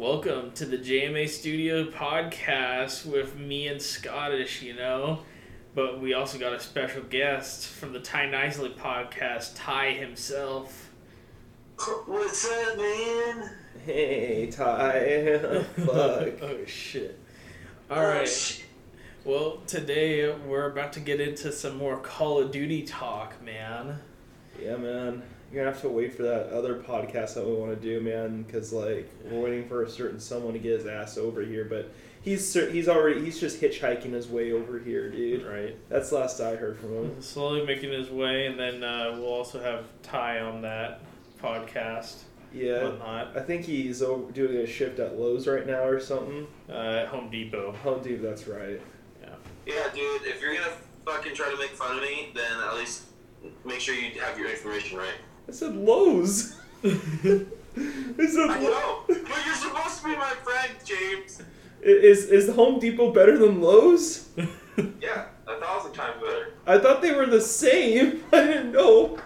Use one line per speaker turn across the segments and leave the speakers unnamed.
Welcome to the JMA Studio podcast with me and Scottish, you know. But we also got a special guest from the Ty Knisley podcast, Ty himself.
What's up, man?
Hey, Ty. Fuck.
oh, shit.
Oh,
Alright.
sh-
Well, today we're about to get into some more Call of Duty talk, man.
yeah, man. You're gonna have to wait for that other podcast that we want to do, man, because like we're waiting for a certain someone to get his ass over here, but he's he's already he's just hitchhiking his way over here, dude.
Right.
That's the last I heard from him.
Slowly making his way, and then uh, we'll also have Ty on that podcast.
Yeah.
Whatnot.
I think he's over doing a shift at Lowe's right now or something.
Uh, at Home Depot.
Home Depot. that's right.
Yeah. Yeah, dude, if you're gonna fucking try to make fun of me, then at least make sure you have your information right.
I said Lowe's. I said
I know, but you're supposed to be my friend, James.
Is is Home Depot better than Lowe's?
Yeah, a thousand times better.
I thought they were the same. I didn't know.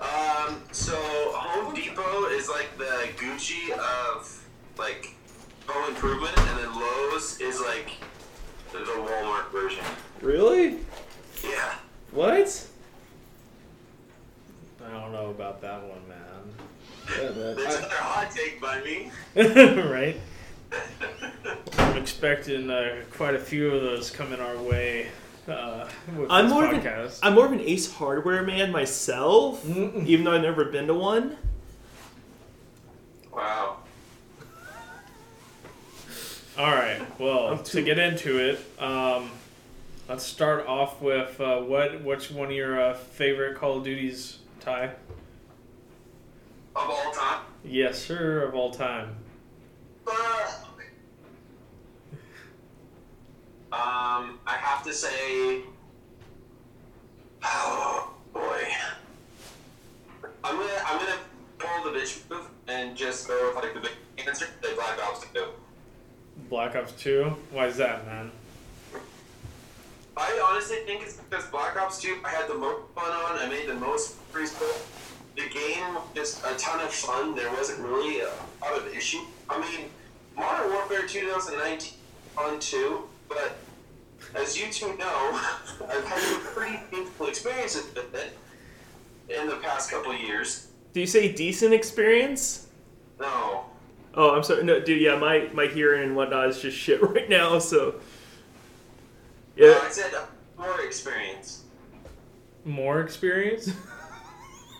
Um, so Home Depot is like the Gucci of like home improvement, and then Lowe's is like the Walmart version.
Really?
Yeah.
What?
I don't know about that one, man.
Yeah, man.
That's another hot take by me.
right? I'm expecting uh, quite a few of those coming our way uh,
I'm
this
more of an- I'm more of an Ace Hardware man myself, even though I've never been to one.
Wow.
All right. Well,
I'm
to get into it, um, let's start off with uh, what what's one of your uh, favorite Call of Duties, Ty?
Of all time.
Yes, sir, of all time.
Uh, um, I have to say, oh boy, I'm gonna I'm gonna pull the bitch move and just go with like the big answer, the Black Ops 2.
Black Ops Two. Why is that, man?
I honestly think it's because Black Ops 2 I had the most fun on. I made the most The game is a ton of fun. There wasn't really a lot of issue. I mean, Modern Warfare 2019 on two, but as you two know, I've had some pretty painful experiences with it in the past couple of years.
Do you say decent experience?
No.
Oh, I'm sorry. No, dude. Yeah, my my hearing and whatnot is just shit right now. So.
Uh,
Yeah.
I said uh, more experience.
More experience?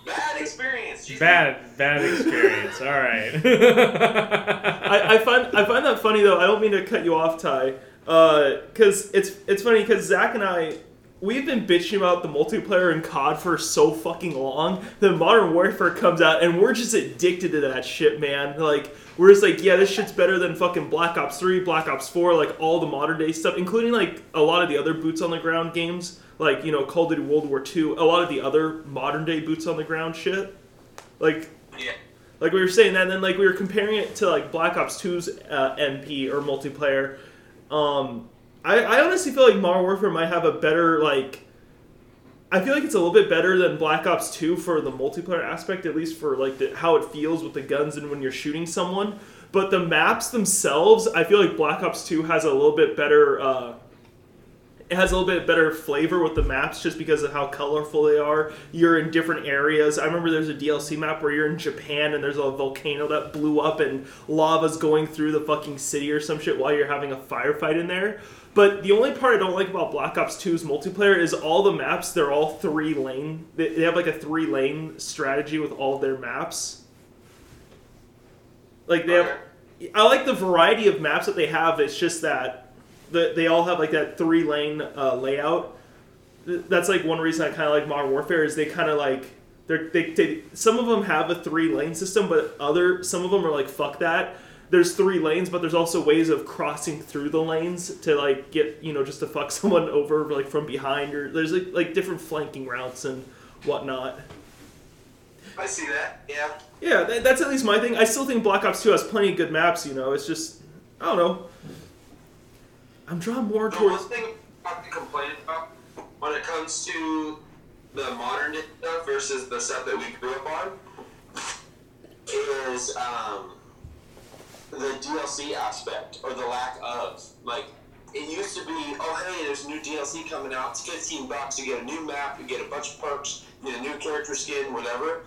Bad experience.
Bad, bad experience. All right.
I, I find I find that funny though. I don't mean to cut you off, Ty, uh, because it's it's funny because Zach and I we've been bitching about the multiplayer in COD for so fucking long. Then Modern Warfare comes out and we're just addicted to that shit, man. Like we're just like, yeah, this shit's better than fucking Black Ops Three, Black Ops Four, like all the modern day stuff, including like a lot of the other boots on the ground games, like you know Call of Duty World War Two, a lot of the other modern day boots on the ground shit. Like
Yeah.
like we were saying that, and then like we were comparing it to like Black Ops 2's uh, MP or multiplayer. Um, I, I honestly feel like Modern Warfare might have a better like. I feel like it's a little bit better than Black Ops 2 for the multiplayer aspect, at least for like the, how it feels with the guns and when you're shooting someone. But the maps themselves, I feel like Black Ops 2 has a little bit better. Uh, it has a little bit better flavor with the maps just because of how colorful they are. You're in different areas. I remember there's a DLC map where you're in Japan and there's a volcano that blew up and lava's going through the fucking city or some shit while you're having a firefight in there. But the only part I don't like about Black Ops 2's multiplayer is all the maps, they're all three lane. They have like a three lane strategy with all their maps. Like they have I like the variety of maps that they have. It's just that the, they all have like that three lane uh, layout. That's like one reason I kind of like Modern Warfare is they kind of like they're, they they some of them have a three lane system, but other some of them are like fuck that. There's three lanes, but there's also ways of crossing through the lanes to like get you know just to fuck someone over like from behind or there's like like different flanking routes and whatnot.
I see that. Yeah.
Yeah, that, that's at least my thing. I still think Black Ops 2 has plenty of good maps, you know. It's just, I don't know. I'm drawn more towards
The one thing I have to complain about when it comes to the modern stuff versus the stuff that we grew up on is um, the DLC aspect or the lack of. Like, it used to be, oh hey, there's new DLC coming out. It's 15 bucks. You get a new map. You get a bunch of perks. You get a new character skin, whatever.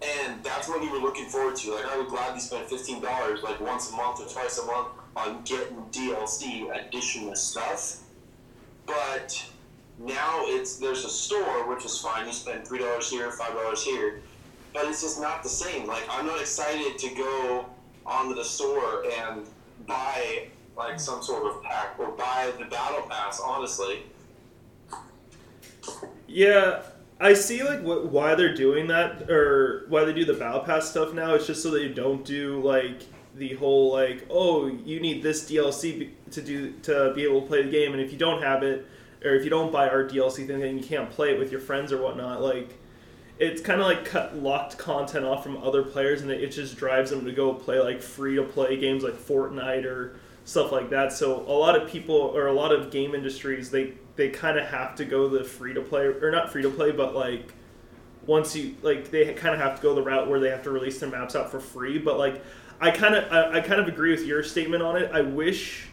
And that's what you were looking forward to. Like, I would gladly spend fifteen dollars like once a month or twice a month on getting DLC additional stuff. But now it's there's a store, which is fine. You spend three dollars here, five dollars here, but it's just not the same. Like, I'm not excited to go onto the store and buy like some sort of pack or buy the battle pass. Honestly,
Yeah, I see like why they're doing that or why they do the battle pass stuff now. It's just so they don't do like the whole like oh you need this DLC to do to be able to play the game, and if you don't have it or if you don't buy our DLC thing, then you can't play it with your friends or whatnot. Like it's kind of like cut locked content off from other players, and it, just drives them to go play like free to play games like Fortnite or stuff like that. So a lot of people or a lot of game industries they they kind of have to go the free to play or not free to play, but like once you like they kind of have to go the route where they have to release their maps out for free. But like I kind of I, I kind of agree with your statement on it. I wish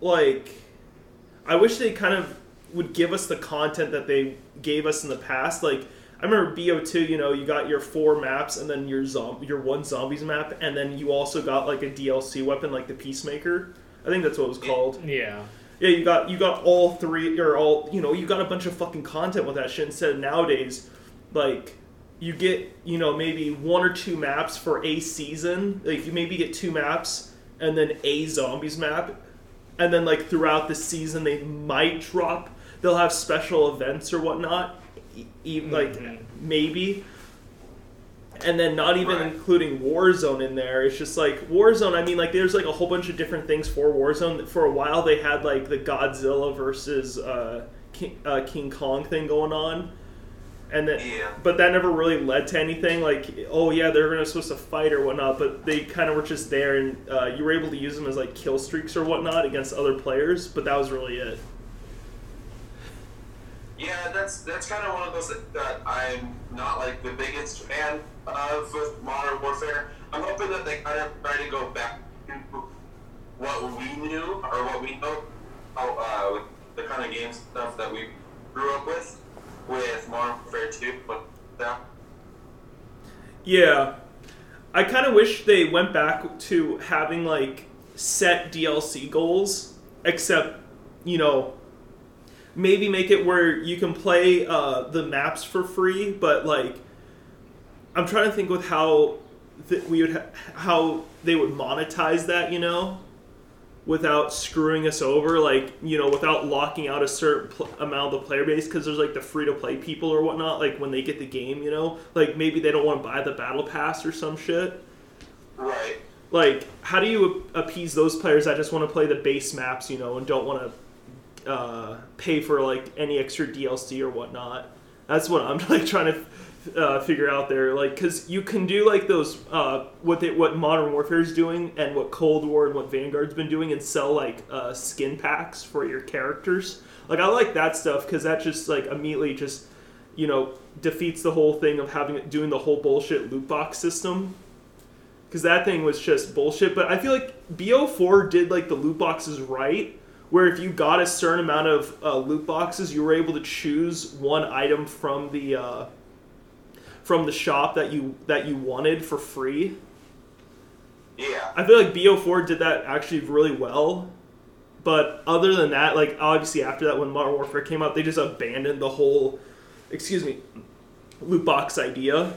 like I wish they kind of would give us the content that they gave us in the past. Like I remember BO2, you know, you got your four maps and then your zom- your one zombies map, and then you also got like a DLC weapon like the Peacemaker. I think that's what it was called.
Yeah.
Yeah, you got you got all three or all you know you got a bunch of fucking content with that shit. Instead of nowadays, like you get you know maybe one or two maps for a season. Like you maybe get two maps and then a zombies map, and then like throughout the season they might drop. They'll have special events or whatnot. E- e- like
Mhm.
maybe. And then not even
Right.
including Warzone in there. It's just like Warzone. I mean, like there's like a whole bunch of different things for Warzone. For a while, they had like the Godzilla versus uh, King, uh, King Kong thing going on, and then
Yeah.
but that never really led to anything. Like, oh yeah, they're gonna supposed to fight or whatnot, but they kind of were just there, and uh, you were able to use them as like kill streaks or whatnot against other players. But that was really it.
Yeah, that's that's kind of one of those that, I'm not like the biggest fan of with Modern Warfare. I'm hoping that they kind of try to go back to what we knew or what we know, uh, the kind of game stuff that we grew up with, with Modern Warfare 2. But that,
Yeah. I kind of wish they went back to having like set DLC goals, except, you know, maybe make it where you can play uh, the maps for free, but like, I'm trying to think with how th- we would ha- how they would monetize that, you know, without screwing us over, like you know, without locking out a certain pl- amount of the player base, because there's like the free to play people or whatnot, like when they get the game, you know, like maybe they don't want to buy the battle pass or some shit.
right.
Like, how do you appease those players that just want to play the base maps, you know, and don't want to uh, pay for like any extra DLC or whatnot? That's what I'm like trying to uh, figure out there, like, because you can do like those uh, what they what Modern Warfare is doing and what Cold War and what Vanguard's been doing, and sell like uh, skin packs for your characters. Like, I like that stuff because that just like immediately just you know defeats the whole thing of having doing the whole bullshit loot box system because that thing was just bullshit. But I feel like BO4 did like the loot boxes right, where if you got a certain amount of uh, loot boxes, you were able to choose one item from the uh, from the shop that you that you wanted for free.
Yeah.
I feel like BO4 did that actually really well. But other than that, like obviously after that, when Modern Warfare came out, they just abandoned the whole, excuse me, loot box idea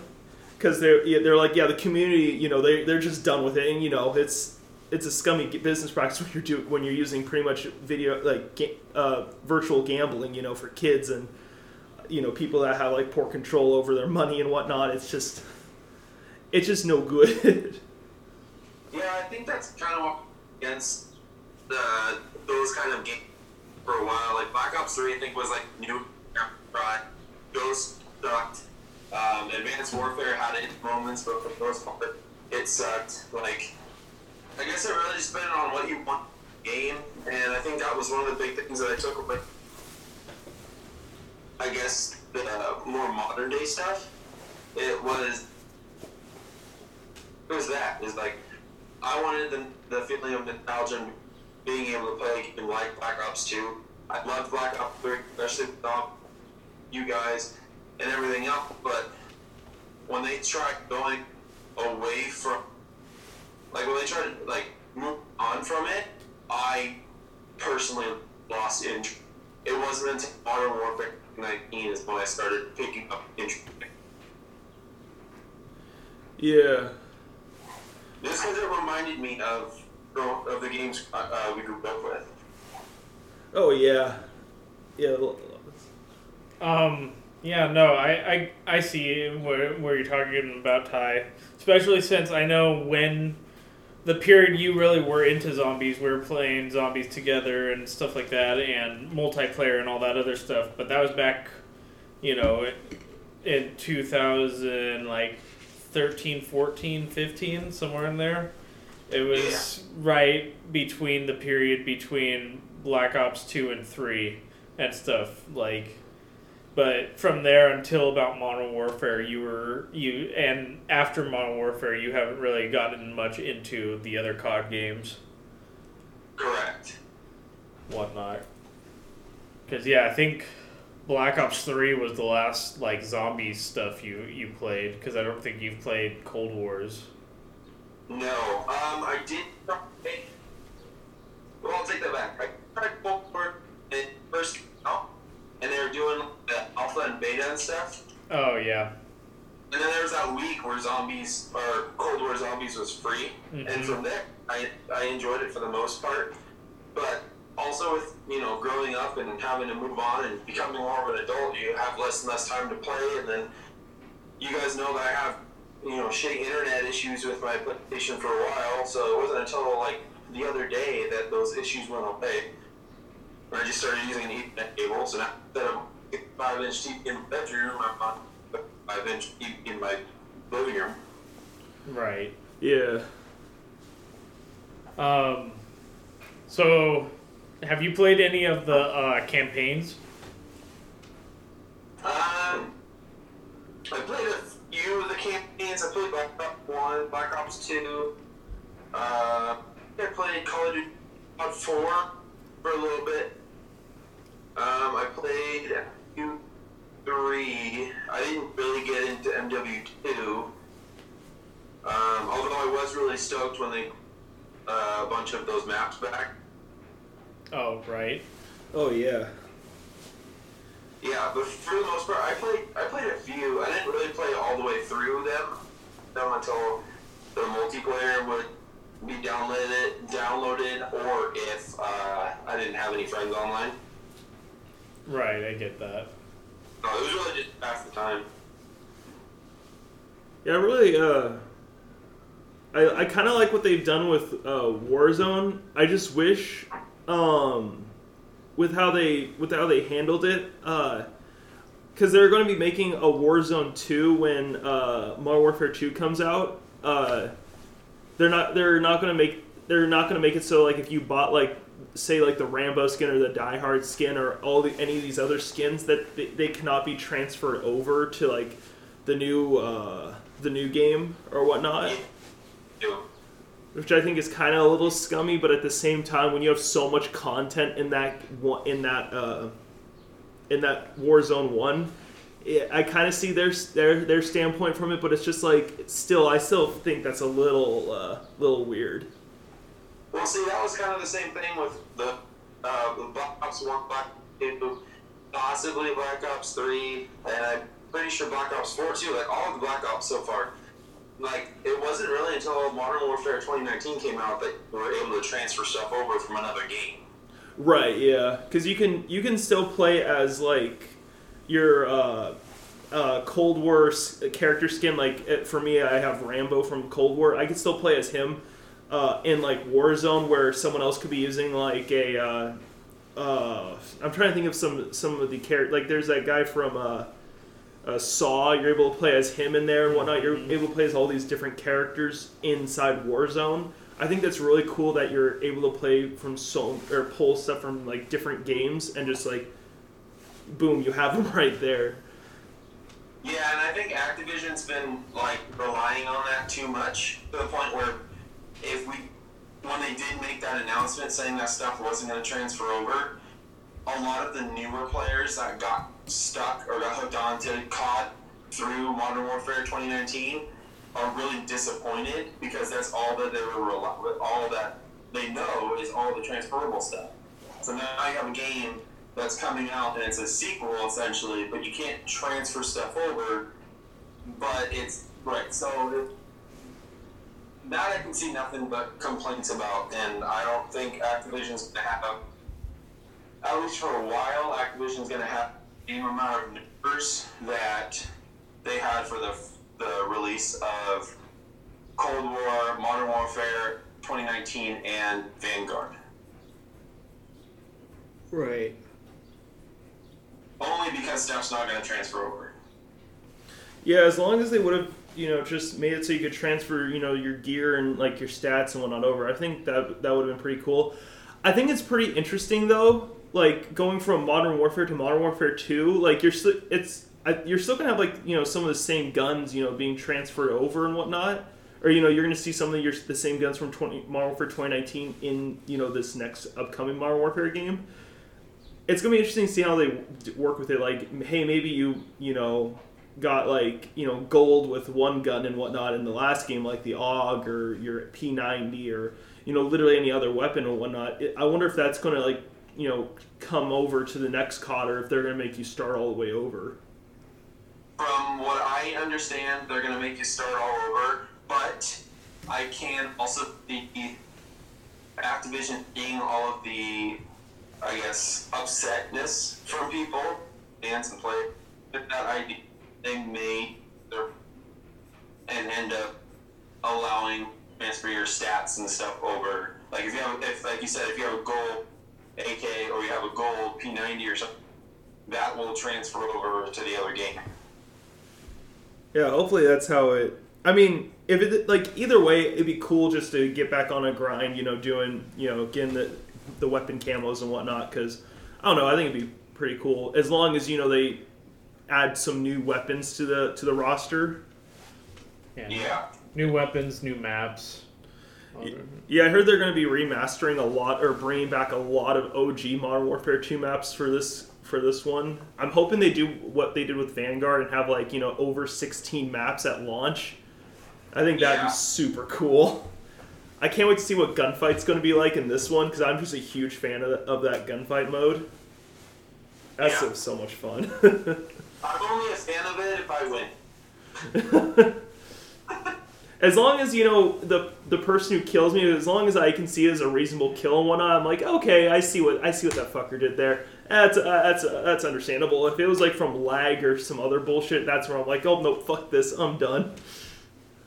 because they're they're like yeah the community you know they they're just done with it and you know it's it's a scummy business practice when you're when you're using pretty much video like uh, virtual gambling you know for kids and you know people that have like poor control over their money and whatnot it's just it's just no good
Yeah, I think that's kind of against the those kind of games for a while. Like Black Ops Three, I think was like new, right? Ghost sucked. Um, Advanced Warfare had its moments, but for the most part, it sucked. Like, I guess it really depended on what you want game, and I think that was one of the big things that I took away. I guess the uh, more modern day stuff. It was it was that. It's like I wanted the, the feeling of nostalgia and being able to play a like Black Ops 2. I loved Black Ops 3, especially with all you guys and everything else, but when they tried going away from, like when they tried to like move on from it, I personally lost interest. It wasn't until Modern Warfare 19 is when I started picking up interest.
Yeah.
This because it reminded me of of the games uh, uh, we grew up with.
Oh yeah. Yeah.
Um, yeah, no, I, I, I see where, where you're talking about Ty, especially since I know when the period you really were into zombies, we were playing zombies together and stuff like that, and multiplayer and all that other stuff. But that was back, you know, in 2000, like 13, 14, 15, somewhere in there. It was right between the period between Black Ops 2 and 3 and stuff like but from there until about Modern Warfare, you were you and after Modern Warfare, you haven't really gotten much into the other COD games,
Correct.
whatnot. Because yeah, I think Black Ops Three was the last like zombie stuff you you played. Because I don't think you've played Cold Wars.
No. Um, I did. Well, I'll take that back. I tried Cold War in first and they were doing the alpha and beta and stuff.
Oh yeah,
And then there was that week where zombies or Cold War Zombies was free, and
Mhm.
from there I I enjoyed it for the most part. But also with you know growing up and having to move on and becoming more of an adult, you have less and less time to play, and then you guys know that I have you know shitty internet issues with my PlayStation for a while. So it wasn't until like the other day that those issues went away. And I just started using an Ethernet cable. So now instead of five inch TV in my bedroom, I'm on a five inch TV in my living room.
right.
Yeah.
Um, so have you played any of the uh, campaigns?
Um, I played a few of the campaigns. I played Black Ops 1, Black Ops 2. Uh, I played Call of Duty 4 for a little bit. Um, I played MW3. I didn't really get into MW2. Um, although I was really stoked when they uh, a bunch of those maps back.
Oh right.
Oh yeah.
Yeah, but for the most part, I played I played a few. I didn't really play all the way through them, them until the multiplayer would be downloaded, downloaded, or if uh, I didn't have any friends online.
Right, I get that.
No, it was really just pass the time.
Yeah, I really. Uh, I I kind of like what they've done with uh, Warzone. I just wish, um, with how they with how they handled it, because they're going to be making a Warzone two when uh, Modern Warfare two comes out. Uh, they're not they're not going to make they're not going to make it so like if you bought like say like the Rambo skin or the Die Hard skin or all the any of these other skins that they, they cannot be transferred over to like the new uh, the new game or whatnot,
Ew.
which I think is kind of a little scummy. But at the same time, when you have so much content in that in that uh, in that Warzone one, it, I kind of see their their their standpoint from it. But it's just like it's still, I still think that's a little uh, little weird.
Well, see, that was kind of the same thing with the uh, Black Ops One, Black Two, possibly Black Ops Three, and I'm pretty sure Black Ops Four too. Like all of the Black Ops so far. Like it wasn't really until Modern Warfare 2019 came out that we were able to transfer stuff over from another game.
Right, yeah, because you can you can still play as like your uh, uh, Cold War character skin. Like it, for me, I have Rambo from Cold War. I can still play as him uh, in like Warzone, where someone else could be using like a. Uh, uh, I'm trying to think of some some of the character. Like there's that guy from uh, uh, Saw. You're able to play as him in there and whatnot. You're able to play as all these different characters inside Warzone. I think that's really cool that you're able to play from so or pull stuff from like different games and just like boom, you have them right there.
Yeah, and I think Activision's been like relying on that too much to the point where if we when they did make that announcement saying that stuff wasn't going to transfer over, a lot of the newer players that got stuck or got hooked on to COD through Modern Warfare 2019 are really disappointed because that's all that they were all that they know is all the transferable stuff. So now you have a game that's coming out and it's a sequel essentially, but you can't transfer stuff over. But it's right, so that I can see nothing but complaints about, and I don't think Activision's gonna have, at least for a while, Activision's gonna have the same amount of numbers that they had for the the release of Cold War, Modern Warfare 2019, and Vanguard.
Right.
Only because stuff's not going to transfer over.
Yeah, as long as they would have, you know, just made it so you could transfer, you know, your gear and like your stats and whatnot over, I think that that would have been pretty cool. I think it's pretty interesting though, like going from Modern Warfare to Modern Warfare Two. Like you're, st- it's you're still gonna have like you know some of the same guns, you know, being transferred over and whatnot. Or you know you're gonna see some of your the same guns from 20 Modern Warfare 2019 in you know this next upcoming Modern Warfare game. It's gonna be interesting to see how they work with it. Like, hey, maybe you you know got like you know gold with one gun and whatnot in the last game, like the AUG or your P90 or you know literally any other weapon or whatnot. It, I wonder if that's gonna like you know come over to the next COD or if they're gonna make you start all the way over.
From what I understand, they're going to make you start all over, but I can also see Activision being all of the, I guess, upsetness from people, and players, with that idea. They may and end up allowing transfer your stats and stuff over. Like if you have, if like you said, if you have a gold AK or you have a gold P90 or something, that will transfer over to the other game.
Yeah, hopefully that's how it. I mean, if it like either way, it'd be cool just to get back on a grind. You know, doing you know getting the the weapon camos and whatnot. Because I don't know, I think it'd be pretty cool as long as you know they add some new weapons to the to the roster.
Yeah.
Yeah.
New weapons, new maps.
Yeah, I heard they're going to be remastering a lot or bringing back a lot of OG Modern Warfare 2 maps for this for this one. I'm hoping they do what they did with Vanguard and have like, you know, over 16 maps at launch. I think that'd
Yeah.
be super cool. I can't wait to see what gunfight's going to be like in this one because I'm just a huge fan of, of that gunfight mode. That's
Yeah.
so, so much fun.
I'm only a fan of it if I win.
as long as you know the the person who kills me, as long as I can see it as a reasonable kill and whatnot, I'm like, okay, I see what I see what that fucker did there. That's uh, that's uh, that's understandable. If it was like from lag or some other bullshit, that's where I'm like, oh no, fuck this, I'm done.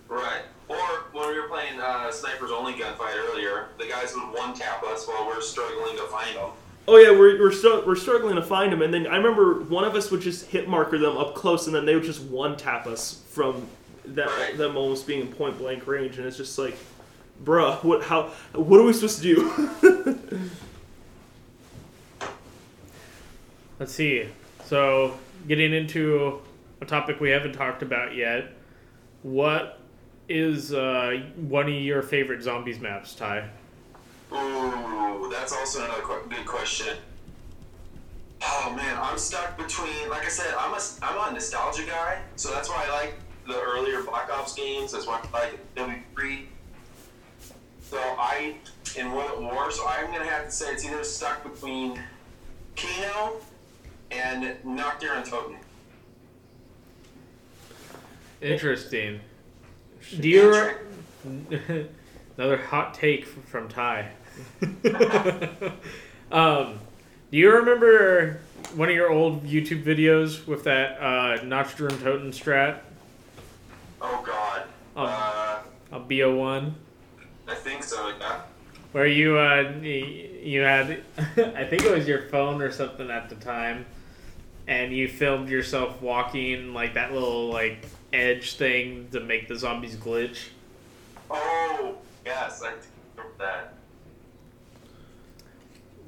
Right. Or when we were playing uh, Snipers Only Gunfight earlier, the guys would one tap us while we're struggling to find them.
Oh yeah, we're we're, stru- we're struggling to find them, and then I remember one of us would just hit marker them up close, and then they would just one tap us from that
Right.
them almost being in point blank range, and it's just like, bruh, what how what are we supposed to do?
Let's see. So, getting into a topic we haven't talked about yet, what is uh, one of your favorite zombies maps, Ty?
Ooh, that's also another qu- good question. Oh man, I'm stuck between. Like I said, I'm a I'm a nostalgia guy, so that's why I like the earlier Black Ops games. That's why I like W3. So I in World at War. So I'm gonna have to say it's either stuck between Kino and Nocturne Totem.
Interesting. Do you re- another hot take from Ty? um, do you remember one of your old YouTube videos with that uh, Nacht der Untoten strat?
Oh God.
Um,
Uh,
a BO1?
I think so. Yeah.
Where you uh, you had, I think it was your phone or something at the time, and you filmed yourself walking like that little like edge thing to make the zombies glitch.
Oh yes, I of that.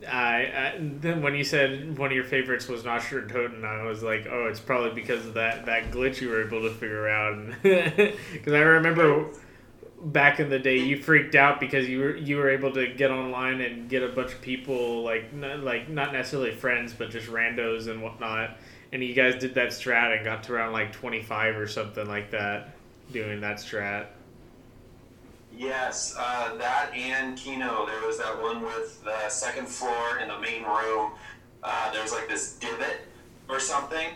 I, I then when you said one of your favorites was Nacht der Untoten, I was like, oh, it's probably because of that that glitch you were able to figure out. Because I remember back in the day you freaked out because you were you were able to get online and get a bunch of people like not, like not necessarily friends but just randos and whatnot and you guys did that strat and got to around like 25 or something like that doing that strat
Yes, uh, that and Kino. There was that one with the second floor in the main room. Uh, there was like this divot or something.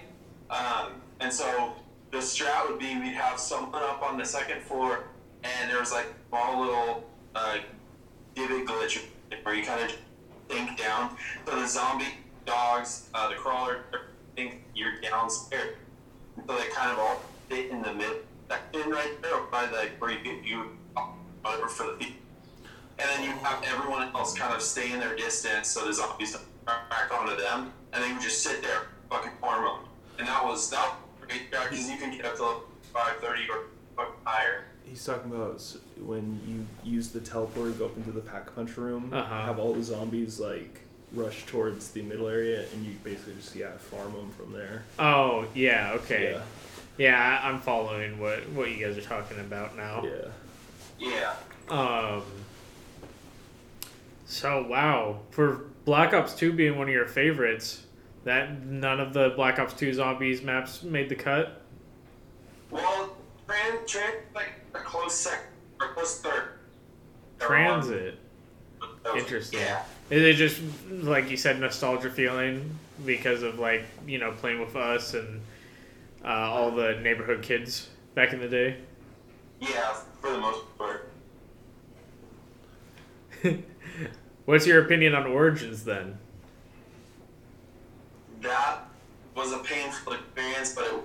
Um, and so the strat would be we'd have someone up on the second floor, and there was like small little uh, divot glitch where you kind of think down. So the zombie dogs, uh, the crawler, think you're downstairs. So they kind of all fit in the mid section right there, by the where you you whatever for the feet. And then you have everyone else kind of stay in their distance so the zombies don't back onto them, and they would just sit there, fucking farm them. And that was that great because you can get up to five thirty or higher.
He's talking about when you use the teleporter, to go up into the pack punch room,
Uh-huh.
have all the zombies like rush towards the middle area, and you basically just yeah farm them from there.
oh yeah okay
Yeah,
yeah, I- i'm following what what you guys are talking about now
yeah.
Yeah.
Um. So wow, for Black Ops Two being one of your favorites, that none of the Black Ops Two zombies maps made the cut.
Well, Tran, Tran, like a close second or close third.
Transit. Interesting.
Yeah.
Is it just like you said, nostalgia feeling because of like you know playing with us and uh, all the neighborhood kids back in the day?
Yeah, for the most part.
What's your opinion on Origins then?
That was a painful experience, but it was.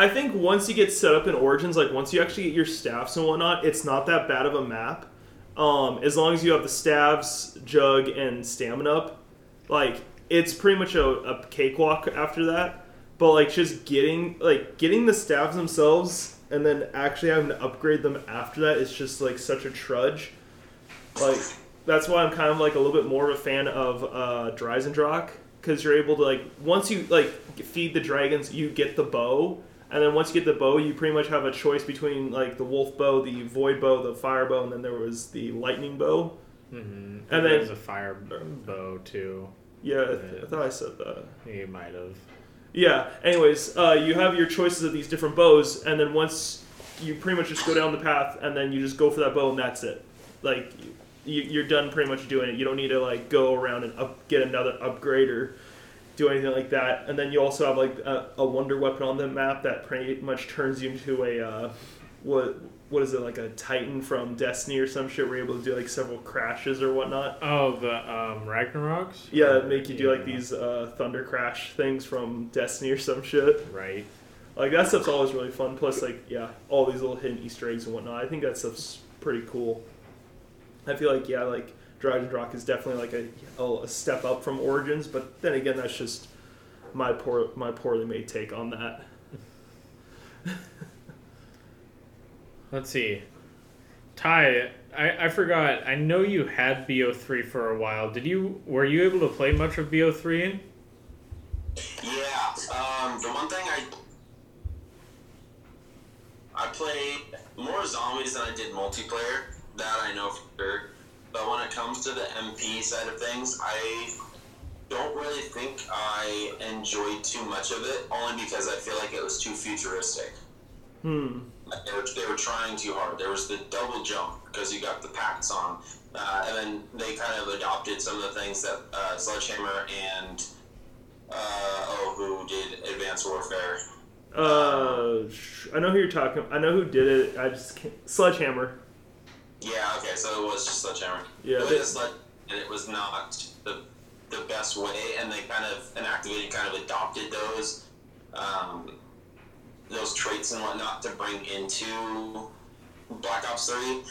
I think once you get set up in Origins, like once you actually get your staffs and whatnot, it's not that bad of a map. Um, as long as you have the staves, jug, and stamina up, like it's pretty much a, a cakewalk after that. But like just getting like getting the staves themselves and then actually having to upgrade them after that is just like such a trudge. Like that's why I'm kind of like a little bit more of a fan of uh, Der Eisendrache because you're able to like once you like feed the dragons, you get the bow, and then once you get the bow, you pretty much have a choice between like the wolf bow, the void bow, the fire bow, and then there was the lightning bow.
Mm-hmm.
And then there's
a fire bow too.
Yeah, I, th- I thought I said that.
You might have.
Yeah. Anyways, uh, you have your choices of these different bows, and then once you pretty much just go down the path, and then you just go for that bow, and that's it. Like you, you're done pretty much doing it. You don't need to like go around and up, get another upgrade or do anything like that. And then you also have like a, a wonder weapon on the map that pretty much turns you into a uh, what what is it like a Titan from Destiny or some shit? Where you're able to do like several crashes or whatnot.
Oh, the um, Ragnaroks.
Yeah, that make you do like these uh, thunder crash things from Destiny or some shit.
Right.
Like that stuff's always really fun. Plus, like yeah, all these little hidden Easter eggs and whatnot. I think that stuff's pretty cool. I feel like yeah, like Dragon Rock is definitely like a, a step up from Origins, but then again, that's just my poor my poorly made take on that.
Let's see. Ty, I, I forgot. I know you had BO3 for a while. Did you were you able to play much of BO3?
Yeah, um, the one thing I I played more zombies than I did multiplayer. That I know for sure. But when it comes to the MP side of things, I don't really think I enjoyed too much of it. Only because I feel like it was too futuristic.
Hmm.
They were, they were trying too hard. There was the double jump because you got the packs on, uh, and then they kind of adopted some of the things that uh, Sledgehammer and uh, oh, who did Advanced Warfare?
Uh, I know who you're talking. I know who did it. I just can't. Sledgehammer.
Yeah, okay, so it was just Sledgehammer.
Yeah,
it was just and it was not the the best way, and they kind of and inactivated, kind of adopted those um, those traits and whatnot to bring into Black Ops Three.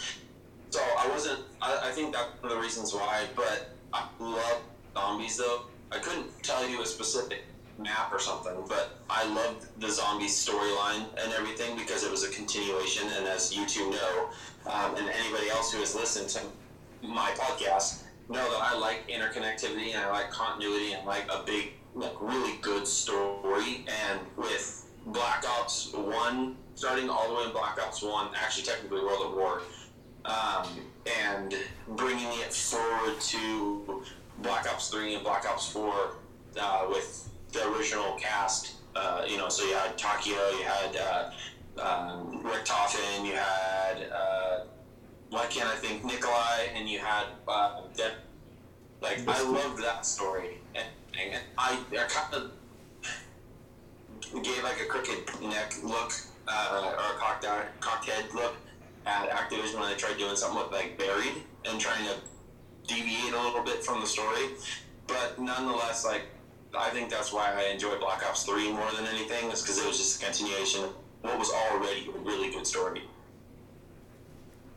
So I wasn't. I, I think that's one of the reasons why. But I love zombies though. I couldn't tell you a specific map or something, but I loved the zombie storyline and everything because it was a continuation. And as you two know, um, and anybody else who has listened to my podcast know that I like interconnectivity and I like continuity and like a big, like really good story. And with Black Ops One starting all the way in Black Ops One, actually technically World at War, um, and bringing it forward to Black Ops Three and Black Ops Four uh, with the original cast. Uh, you know, so you had Takeo, you had uh, um, Richtofen, you had uh, why can't I think Nikolai, and you had uh, like I loved that story, and, and I, I kind of gave like a crooked neck look uh, or a cocked cocked head look at Activision when they tried doing something with like Buried and trying to deviate a little bit from the story. But nonetheless, like I think that's why I enjoy Black Ops Three more than anything, is because it was just a continuation of what was already a really good story.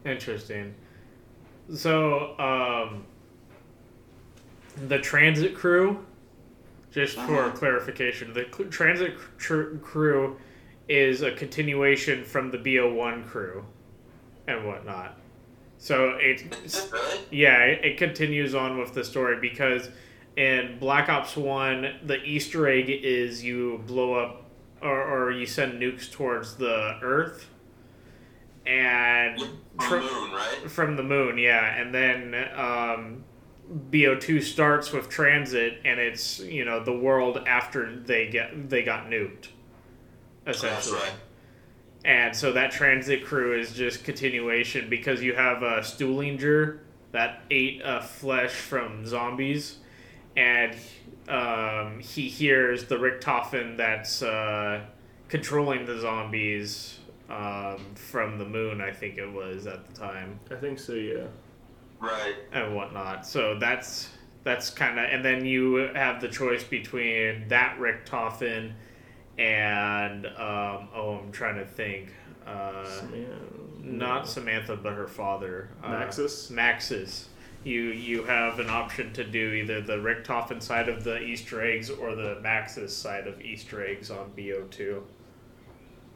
Interesting. So, um, the transit crew, just for
Uh-huh.
clarification, the transit cr- crew is a continuation from the BO1 crew and whatnot. So it,
really?
yeah, it, it continues on with the story because in Black Ops 1, the Easter egg is you blow up or, or you send nukes towards the Earth. And
On
fr-
the moon, right?
from the moon, yeah, and then um, BO2 starts with transit, and it's you know the world after they get they got nuked,
That's
essentially.
right.
And so that transit crew is just continuation because you have a Stuhlinger that ate uh, flesh from zombies, and um, he hears the Richtofen that's uh, controlling the zombies um, from the moon. I think it was at the time
I think so. Yeah.
Right.
and whatnot. So that's that's kind of, and then you have the choice between that Richtofen and um, oh, I'm trying to think. Uh, not Samantha, but her father, uh,
Maxis?
Maxis. You you have an option to do either the Richtofen side of the Easter eggs or the Maxis side of Easter eggs on BO two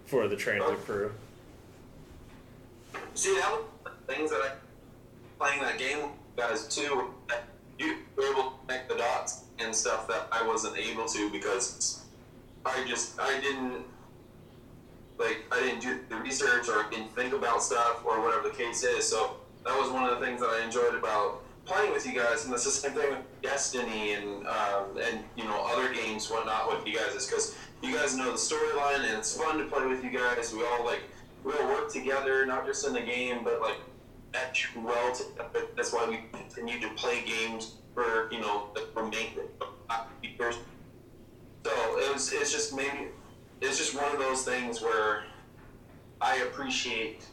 for the transit crew.
See, that was the things that I playing that game, guys, too. You were able to connect the dots and stuff that I wasn't able to because I just I didn't like I didn't do the research or didn't think about stuff or whatever the case is. So that was one of the things that I enjoyed about playing with you guys, and that's the same thing with Destiny and um, and you know other games, whatnot with you guys, is because you guys know the storyline and it's fun to play with you guys. We all like we all work together, not just in the game, but like well together. That's why we continue to play games for you know the remaining years. So it was it's just maybe it's just one of those things where I appreciate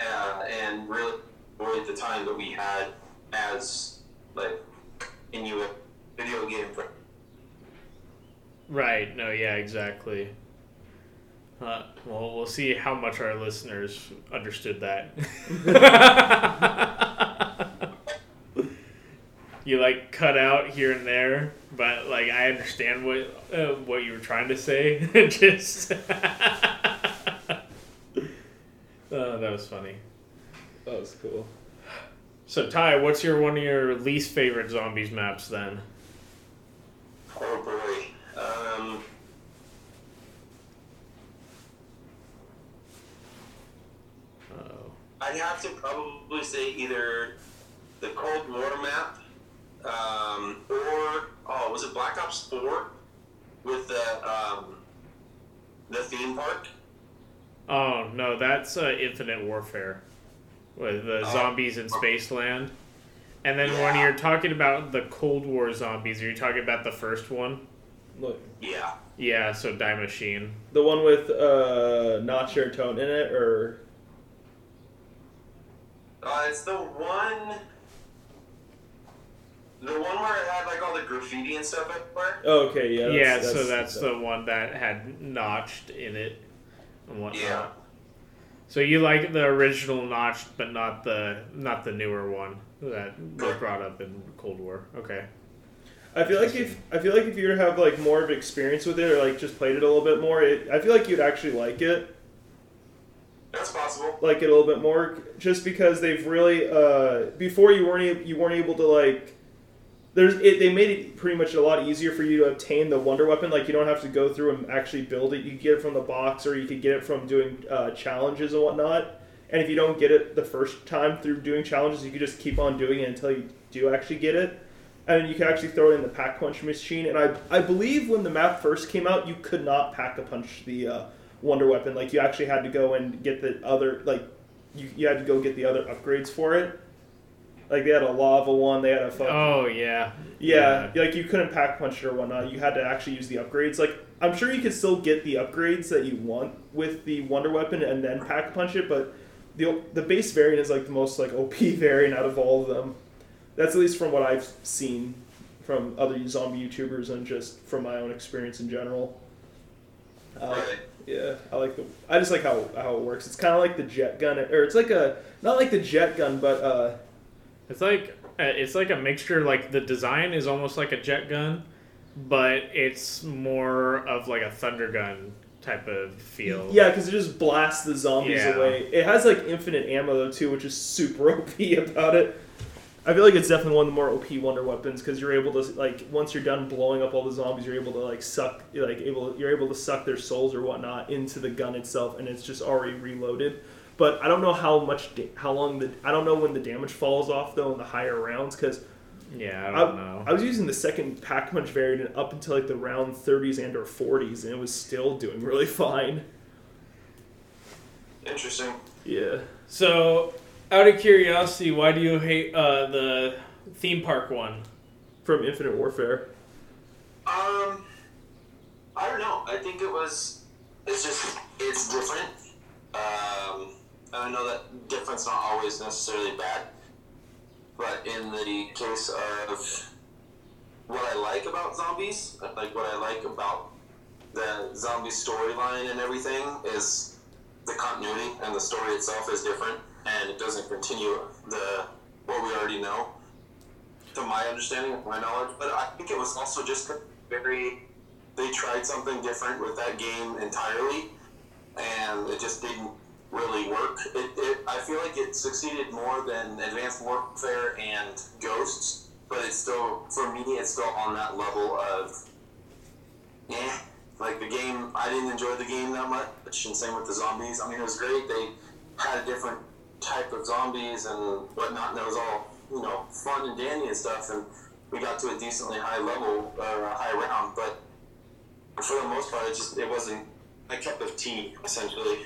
uh, and really enjoyed the time that we had as like in you video game for
Right. No. Yeah. Exactly. Uh, well, we'll see how much our listeners understood that. you like cut out here and there, but like I understand what uh, what you were trying to say. Just oh, that was funny.
That was cool.
So Ty, what's your one of your least favorite zombies maps then?
oh boy. Um,
Oh.
I'd have to probably say either the Cold War map, um, or oh, was it Black Ops Four with the um, the theme park?
Oh no, that's uh, Infinite Warfare with the
Oh.
zombies in Spaceland. And then when you're talking about the Cold War zombies, are you talking about the first one?
Look,
Yeah.
Yeah, so Die Maschine.
the one with uh, Nacht der Untoten in it, or
Uh, it's the one. The one where it had like all the graffiti and stuff everywhere.
oh, okay, yeah.
Yeah, so that's the one that had notched in it and whatnot.
Yeah.
So you like the original notched, but not the not the newer one that was brought up in Cold War. Okay.
I feel like if I feel like if you have like more of experience with it, or like just played it a little bit more, it, I feel like you'd actually like it.
That's possible.
like it a little bit more just because they've really uh, before you weren't you weren't able to like there's it, they made it pretty much a lot easier for you to obtain the wonder weapon. Like you don't have to go through and actually build it. You get it from the box, or you could get it from doing uh, challenges and whatnot. And if you don't get it the first time through doing challenges, you can just keep on doing it until you do actually get it. And you can actually throw it in the pack punch machine. And I I believe when the map first came out, you could not pack a punch the uh, wonder weapon. Like you actually had to go and get the other like you, you had to go get the other upgrades for it. Like they had a lava one, they had a fuck.
Oh yeah.
Yeah, like you couldn't pack punch it or whatnot. You had to actually use the upgrades. Like I'm sure you could still get the upgrades that you want with the wonder weapon and then pack punch it, but the the base variant is like the most like OP variant out of all of them. That's at least from what I've seen from other zombie YouTubers and just from my own experience in general. I like the. I just like how how it works. It's kind of like the jet gun, or it's like a not like the jet gun, but uh,
It's like uh, it's like a mixture. Like the design is almost like a jet gun, but it's more of like a thunder gun type of feel.
Yeah, because it just blasts the zombies
Yeah.
away. It has like infinite ammo though too, which is super OP about it. I feel like it's definitely one of the more OP wonder weapons because you're able to like once you're done blowing up all the zombies, you're able to like suck like able you're able to suck their souls or whatnot into the gun itself, and it's just already reloaded. But I don't know how much da- how long the I don't know when the damage falls off though in the higher rounds because
Yeah, I
I,
don't know.
I was using the second pack punch variant up until like the round 30s and or 40s, and it was still doing really fine.
Interesting.
Yeah.
so, out of curiosity, why do you hate uh, the theme park one?
From Infinite Warfare.
Um, I don't know. I think it was. It's just it's different. Um, I know that difference not always necessarily bad, but in the case of what I like about zombies, like what I like about the zombie storyline and everything is the continuity and the story itself is different and it doesn't continue the what we already know to my understanding, my knowledge. But I think it was also just very. They tried something different with that game entirely, and it just didn't really work. It, it I feel like it succeeded more than Advanced Warfare and Ghosts, but it's still for me. It's still on that level of, yeah. Like the game, I didn't enjoy the game that much, and same with the zombies. I mean, it was great. They had a different type of zombies and whatnot, and it was all you know fun and dandy and stuff. And we got to a decently high level or a high round, but for the most part, it just it wasn't my cup of tea essentially.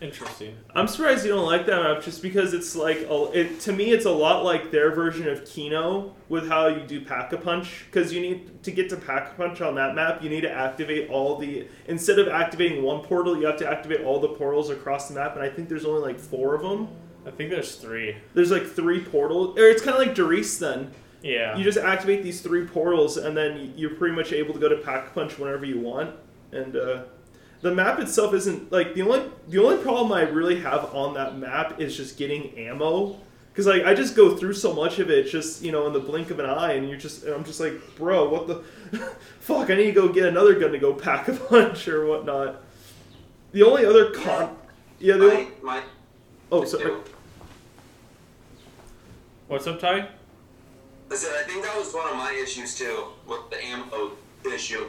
Interesting.
I'm surprised you don't like that map just because it's like a, it to me it's a lot like their version of Kino with how you do pack a punch because you need to get to pack a punch on that map you need to activate all the instead of activating one portal you have to activate all the portals across the map and I think there's only like four of them.
I think there's three.
There's like three portals or it's kind of like Doris then.
Yeah.
You just activate these three portals, and then you're pretty much able to go to Pack a Punch whenever you want. And uh, the map itself isn't like the only the only problem I really have on that map is just getting ammo. Because like I just go through so much of it, just you know, in the blink of an eye, and you're just and I'm just like, bro, what the fuck? I need to go get another gun to go pack a punch or whatnot. The only other con, yeah, the
My,
only,
my
oh sorry,
What's up, Ty?
I said I think that was one of my issues too with the ammo issue.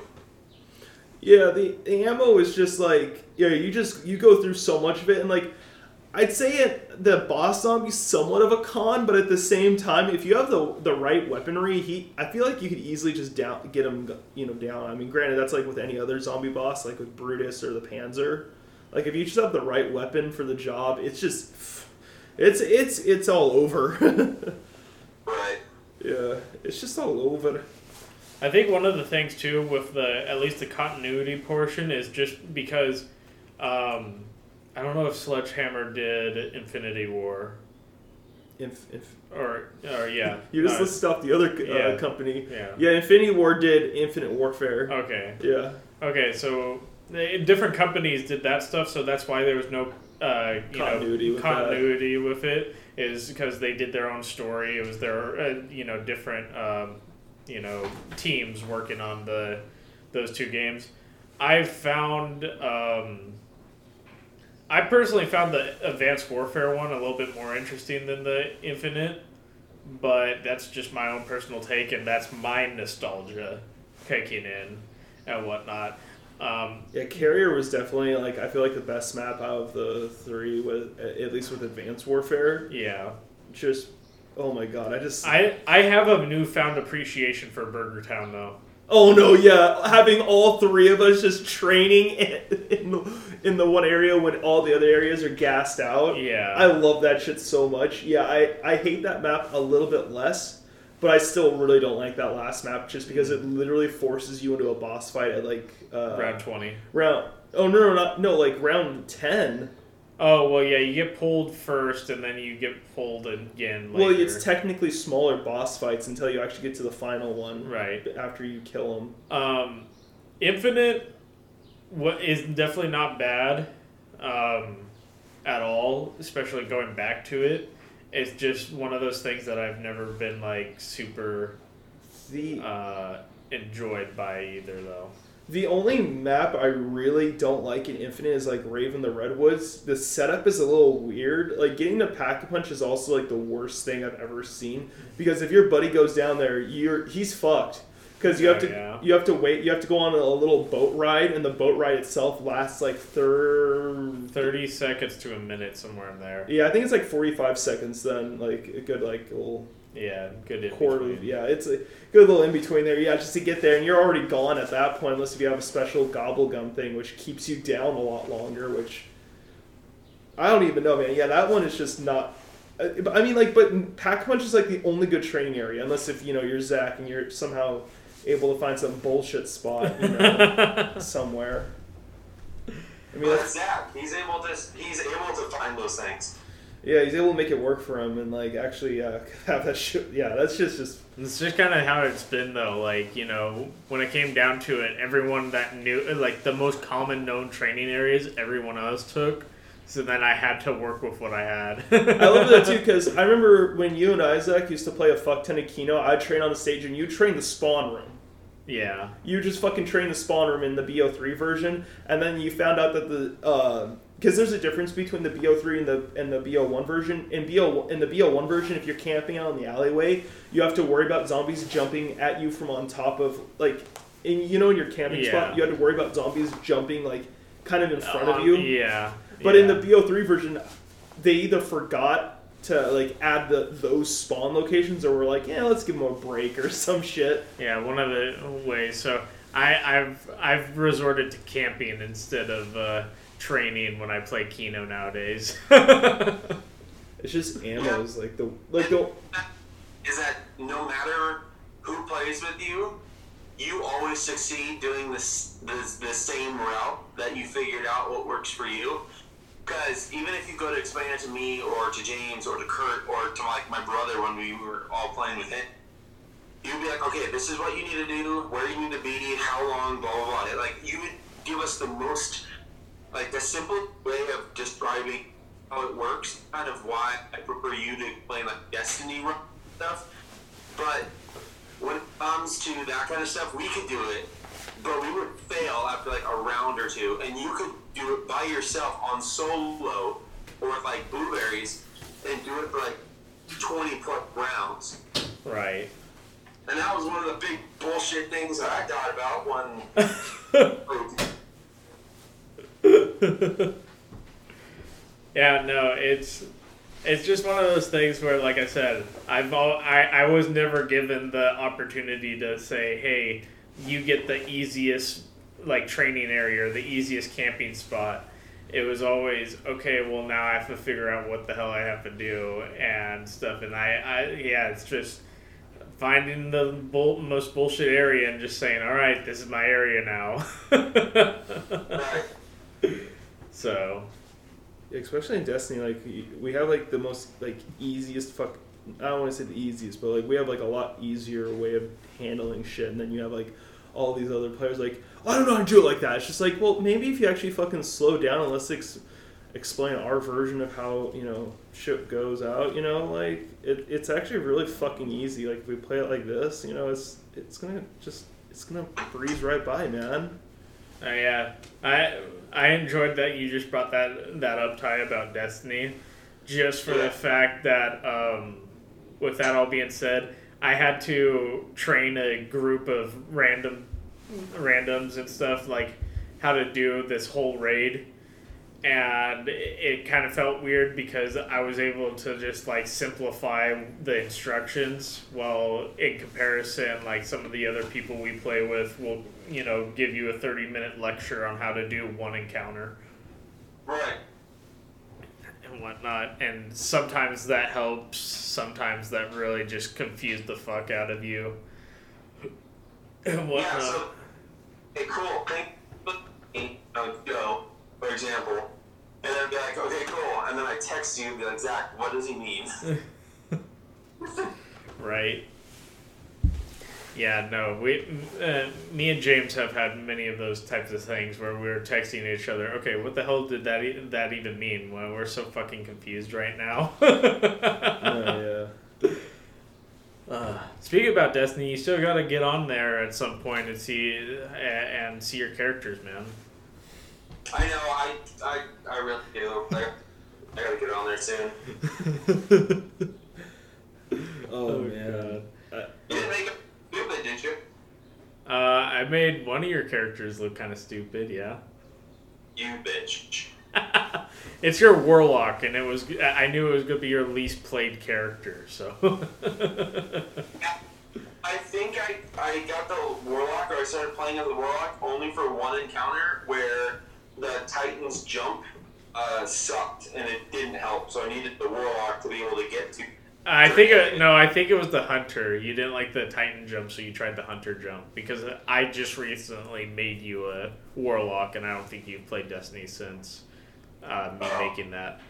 Yeah, the, the ammo is just like yeah, you just you go through so much of it, and like I'd say it the boss zombie's somewhat of a con, but at the same time, if you have the the right weaponry, he I feel like you could easily just down get him you know down. I mean, granted, that's like with any other zombie boss, like with Brutus or the Panzer. Like if you just have the right weapon for the job, it's just it's it's it's all over.
Right.
yeah, it's just all over.
I think one of the things too with the at least the continuity portion is just because um, I don't know if Sledgehammer did Infinity War
If, if
or or yeah.
you just
no,
listed off the other uh,
Yeah.
company.
yeah.
Yeah, Infinity Ward did Infinite Warfare.
Okay.
Yeah.
Okay. So they, different companies did that stuff, so that's why there was no uh, you
Continuity
know
with
continuity with it is because they did their own story. It was their uh, you know different um, you know teams working on the those two games. I found um, I personally found the Advanced Warfare one a little bit more interesting than the Infinite, but that's just my own personal take, and that's my nostalgia kicking in and whatnot. Um,
Yeah, Carrier was definitely like I feel like the best map out of the three with at least with Advanced Warfare.
yeah,
Just oh my god, I just
I I have a newfound appreciation for Burger Town though.
oh no, yeah, having all three of us just training in, in the, in the one area when all the other areas are gassed out.
Yeah.
I love that shit so much. Yeah, I I hate that map a little bit less. But I still really don't like that last map just because it literally forces you into a boss fight at like uh,
Round twenty.
round. Oh no, no, not no, like round ten.
Oh well, yeah, you get pulled first, and then you get pulled again. Later.
Well, it's technically smaller boss fights until you actually get to the final one.
right.
After you kill them.
Um, Infinite, what is definitely not bad, um, at all. Especially going back to it, it's just one of those things that I've never been like super
The
uh, enjoyed by either though.
The only map I really don't like in Infinite is like Rave in the Redwoods. The setup is a little weird. Like getting the pack a punch is also like the worst thing I've ever seen because if your buddy goes down there, you're he's fucked. Because you have oh, to
Yeah.
you have to wait you have to go on a little boat ride and the boat ride itself lasts like thir-
Thirty seconds to a minute somewhere in there.
yeah I think it's like forty five seconds then like a good like little
Yeah, good. in
quarter. Yeah, it's a good little in between there. Yeah, just to get there, and you're already gone at that point, unless if you have a special gobble gum thing, which keeps you down a lot longer. Which I don't even know, man. Yeah, that one is just not. uh, I mean, like, but pack punch is like the only good training area, unless if you know you're Zach and you're somehow able to find some bullshit spot, you know, somewhere. I mean,
But
that's,
Zach, he's able to he's able to find those things.
Yeah, he's able to make it work for him and like actually uh, have that shit. Yeah, that's just just
It's just kind of how it's been, though. Like, you know, when it came down to it, everyone that knew, like, the most common known training areas, everyone else took. So then I had to work with what I had.
I love that too because I remember when you and Isaac used to play a fuck ton of Kino. I'd train on the stage and you train the spawn room.
Yeah.
You just fucking train the spawn room in the BO3 version, and then you found out that the because there's a difference between the BO3 and the and the BO1 version. In BO in the BO1 version, if you're camping out in the alleyway, you have to worry about zombies jumping at you from on top of like, in, you know, in your camping
Yeah.
spot, you had to worry about zombies jumping like kind of in front of
Um,
you.
Yeah.
But
yeah.
in the BO3 version, they either forgot to like add the those spawn locations, or were like, yeah, let's give them a break or some shit.
Yeah, one of the ways. So I, I've I've resorted to camping instead of uh, training when I play Kino nowadays.
It's just ammos, like the like the
Is that no matter who plays with you, you always succeed doing this the, the same route that you figured out what works for you. Because even if you go to explain it to me or to James or to Kurt or to like my brother when we were all playing with him, you'd be like, okay, this is what you need to do, where you need to be, how long, blah blah blah. Like you would give us the most, like the simple way of describing how it works. Kind of why I prefer you to play like Destiny stuff. But when it comes to that kind of stuff, we could do it, but we would fail after like a round or two, and you could do it by yourself on solo or with like blueberries and do it for like 20 plus rounds.
right.
And that was one of the big bullshit things that I thought about when.
Yeah, no, it's it's just one of those things where, like I said, I've all, I I was never given the opportunity to say, hey, you get the easiest like training area the easiest camping spot. It was always okay. Well, now I have to figure out what the hell I have to do and stuff. And I, I yeah, it's just finding the bull, most bullshit area and just saying, all right, this is my area now. So
especially in Destiny, like we have like the most like easiest fuck. I don't want to say the easiest, but like we have like a lot easier way of handling shit, and then you have like all these other players like I don't know how to do it like that. It's just like well maybe if you actually fucking slow down and let's ex- explain our version of how you know shit goes out. You know, like it, it's actually really fucking easy. Like if we play it like this, you know, it's it's gonna just it's gonna breeze right by, man.
Uh, yeah, I I enjoyed that you just brought that that up, Ty, about Destiny, just for
Yeah.
the fact that um, with that all being said, I had to train a group of random randoms and stuff like how to do this whole raid. And it, kind of felt weird because I was able to just like simplify the instructions while in comparison like some of the other people we play with will you know give you a 30 minute lecture on how to do one encounter
Right.
and whatnot and sometimes that helps sometimes that really just confused the fuck out of you and whatnot
Yeah, so, hey, cool. Think, uh, go, for example, and then I'd be like, okay, cool. And then I text you and be like, Zach, what does he mean?
Right. Yeah, no, we, uh, me and James have had many of those types of things where we're texting each other. Okay, what the hell did that e- that even mean? Well, we're so fucking confused right now.
Oh, yeah.
uh, speaking about Destiny, you still got to get on there at some point and see and, and see your characters, man.
I know, I, I, I really do. I, I gotta get on there soon.
Oh, man.
You didn't make it stupid, did you?
Uh, I made one of your characters look kind of stupid. Yeah.
You bitch.
it's your warlock, and it was. I knew it was gonna be your least played character, so.
I think I, I got the Warlock, or I started playing as the Warlock only for one encounter where the Titan's jump uh, sucked and it didn't help. So I needed the Warlock to be able to get to.
I think it, no, I think it was the hunter. You didn't like the Titan jump, so you tried the hunter jump because I just recently made you a warlock, and I don't think you've played Destiny since uh, me
Oh.
making that.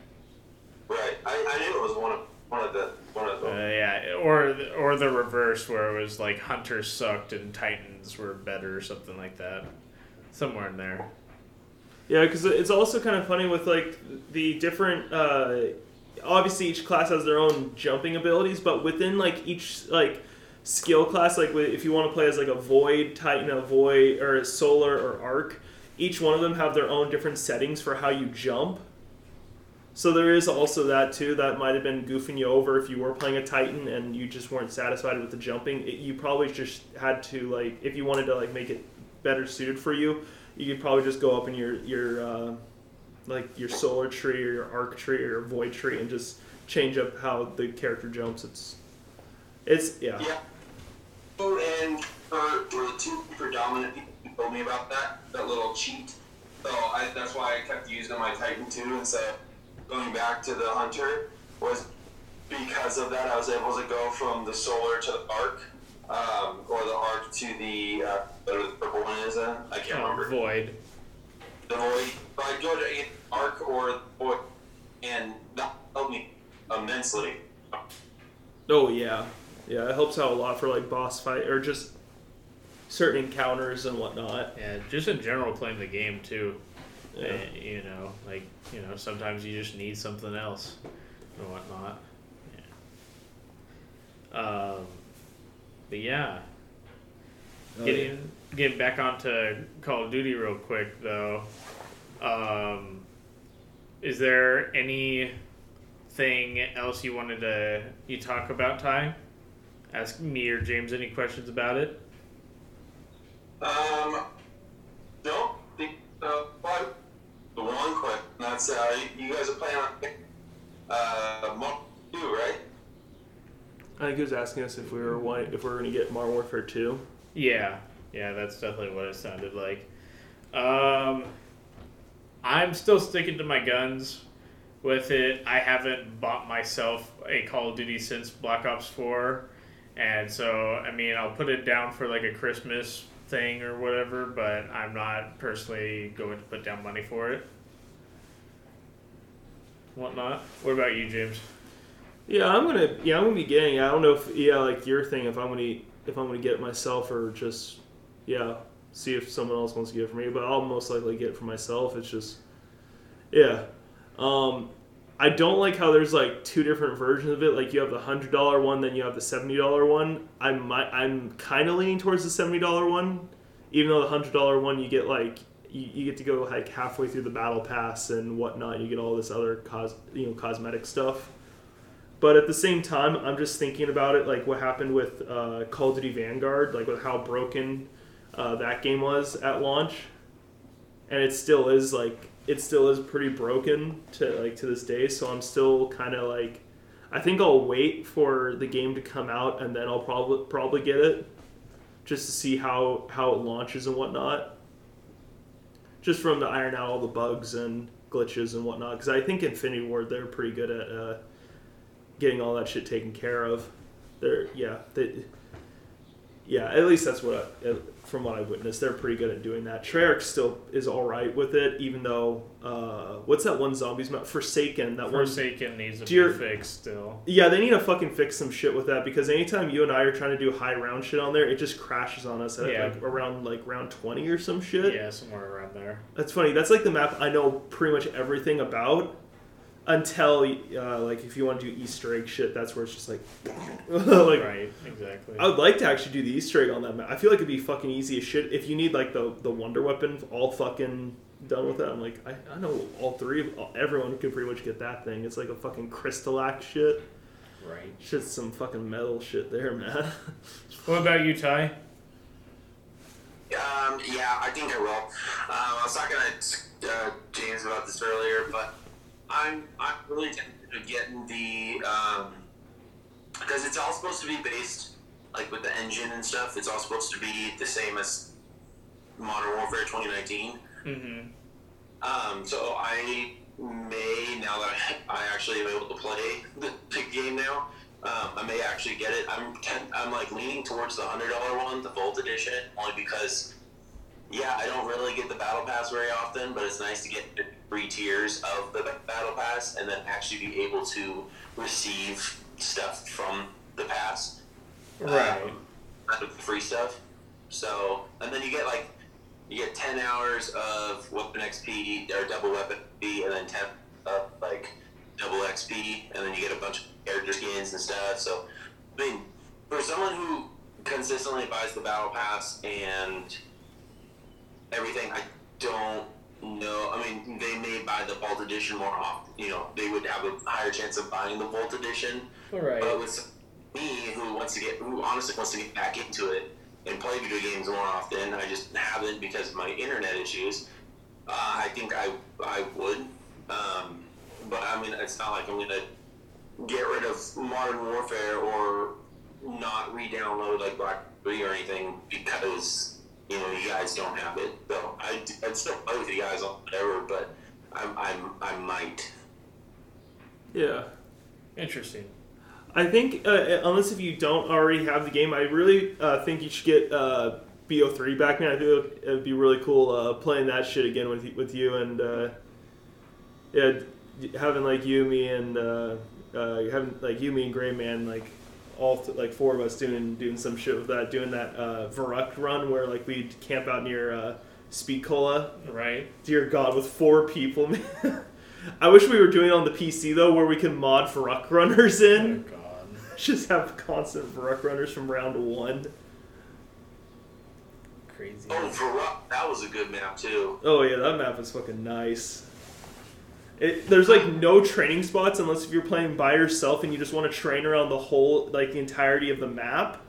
Right. I, I knew it was one of one of the one of
Uh, yeah, or or the reverse where it was like hunters sucked and Titans were better or something like that. Somewhere in there.
Yeah, because it's also kind of funny with like the different. Uh, obviously, each class has their own jumping abilities, but within like each like skill class, like if you want to play as like a void titan, a void, or a solar or arc, each one of them have their own different settings for how you jump. So there is also that too. That might have been goofing you over if you were playing a Titan and you just weren't satisfied with the jumping. It, you probably just had to like if you wanted to like make it better suited for you, you could probably just go up in your your uh, like your solar tree or your arc tree or your void tree and just change up how the character jumps. It's it's yeah.
Yeah. Oh, and for, for the two predominant people who told me about that, that little cheat. So I, that's why I kept using my Titan 2 instead of going back to the Hunter, was because of that I was able to go from the Solar to the Arc, um, or the Arc to the, uh, whatever the purple one is, uh, I can't
Oh,
remember.
void.
The Void. But I'd go to either Arc or Void, and that helped me immensely.
Oh yeah, yeah. It helps out a lot for like boss fight or just certain encounters and whatnot.
Yeah, just in general playing the game too.
Yeah.
Eh, you know, like you know, sometimes you just need something else or whatnot. Yeah. Um, but yeah,
Oh,
getting getting back onto Call of Duty real quick though. Um, is there anything else you wanted to you talk about, Ty? Ask me or James any questions about it.
Um, no, the, uh, but the one question that's uh, you guys are playing on uh, Modern 2, right?
I think he was asking us if we were wanting, if we were going to get Modern Warfare two.
Yeah, yeah, that's definitely what it sounded like. Um, I'm still sticking to my guns with it. I haven't bought myself a Call of Duty since Black Ops 4. And so, I mean, I'll put it down for like a Christmas thing or whatever, but I'm not personally going to put down money for it. Whatnot. What about you, James?
Yeah, I'm gonna. Yeah, I'm gonna be getting. I don't know if yeah, like your thing. If I'm gonna if I'm gonna get it myself or just yeah, see if someone else wants to get it for me. But I'll most likely get it for myself. It's just yeah. Um, I don't like how there's like two different versions of it. Like you have the hundred dollar one, then you have the seventy dollar one. I might. I'm kind of leaning towards the seventy dollar one, even though the hundred dollar one you get like. You, you get to go like halfway through the battle pass and whatnot. You get all this other cos, you know, cosmetic stuff. But at the same time, I'm just thinking about it like what happened with uh, Call of Duty Vanguard, like with how broken uh, that game was at launch, and it still is like it still is pretty broken to like to this day. So I'm still kind of like, I think I'll wait for the game to come out and then I'll probably probably get it, just to see how how it launches and whatnot. Just from to iron out all the bugs and glitches and whatnot, because I think Infinity Ward they're pretty good at uh, getting all that shit taken care of. They're yeah they yeah at least that's what I, from what I witnessed they're pretty good at doing that. Treyarch still is all right with it, even though uh, what's that one zombies map Forsaken that one
Forsaken needs to be fixed still.
yeah, they need to fucking fix some shit with that because anytime you and I are trying to do high round shit on there, it just crashes on us at
Yeah.
like around like round twenty or some shit.
Yeah, somewhere around there.
That's funny. That's like the map I know pretty much everything about until uh, like if you want to do Easter egg shit, that's where it's just like like
right, exactly.
I would like to actually do the Easter egg on that map. I feel like it'd be fucking easy as shit if you need like the the wonder weapon all fucking done with that. I'm like I, I know all three of everyone can pretty much get that thing. It's like a fucking crystalline shit.
right.
Shit's some fucking metal shit there, man.
What about you, Ty?
Um, yeah, I think I will. Um, I was talking to uh, James about this earlier, but I'm I'm really tempted to getting the um, because it's all supposed to be based like with the engine and stuff. It's all supposed to be the same as Modern Warfare 2019.
Mm-hmm.
Um, so I may now that I, I actually am able to play the, the game now. Um, I may actually get it. I'm I'm like leaning towards the hundred dollar one, the Vault Edition, only because yeah, I don't really get the Battle Pass very often, but it's nice to get three tiers of the Battle Pass and then actually be able to receive stuff from the pass um,
Right.
out of free stuff. So, and then you get like, you get 10 hours of weapon XP or double weapon XP, and then 10 of like double XP, and then you get a bunch of character skins and stuff. So, I mean, for someone who consistently buys the battle pass and everything, I don't know. I mean, they may buy the Vault Edition more often. You know, they would have a higher chance of buying the Vault Edition.
All right.
But with me, who wants to get, who honestly wants to get back into it and play video games more often, I just haven't because of my internet issues. Uh, I think I I would, um, but I mean, it's not like I'm gonna get rid of Modern Warfare or not re-download like Black Three or anything because you know you guys don't have it. So I I'd still play with you guys on whatever, but I'm I'm I might.
yeah.
Interesting.
I think uh, unless if you don't already have the game, I really uh, think you should get uh, BO3 back. Man, I think it would be really cool uh, playing that shit again with with you and uh, yeah, having like you, me, and uh, uh, having like you, me, and Gray Man, like all th- like four of us doing doing some shit with that, doing that uh, Verrückt run where like we'd camp out near uh, Speed Cola.
Right.
Dear God, with four people, man. I wish we were doing it on the PC though, where we can mod Verrückt runners
Oh
in.
God.
Just have constant Verrückt runners from round one.
Crazy.
Oh, Verrückt, that was a good map too.
Oh yeah, that map is fucking nice. It, there's like no training spots unless if you're playing by yourself and you just want to train around the whole like the entirety of the map.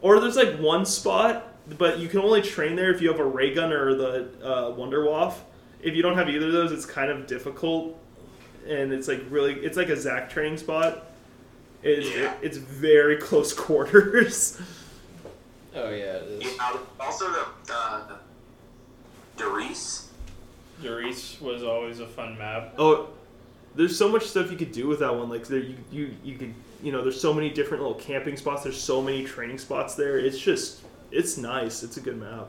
Or there's like one spot, but you can only train there if you have a ray gun or the uh, Wunderwaffe. If you don't have either of those, it's kind of difficult, and it's like really it's like a Zach training spot. It's
Yeah.
it's very close quarters.
Oh yeah, it is.
Yeah, also the uh, Der Riese.
Doris was always a fun map.
Oh, there's so much stuff you could do with that one. Like there, you you you could you know, there's so many different little camping spots. There's so many training spots there. It's just it's nice. It's a good map.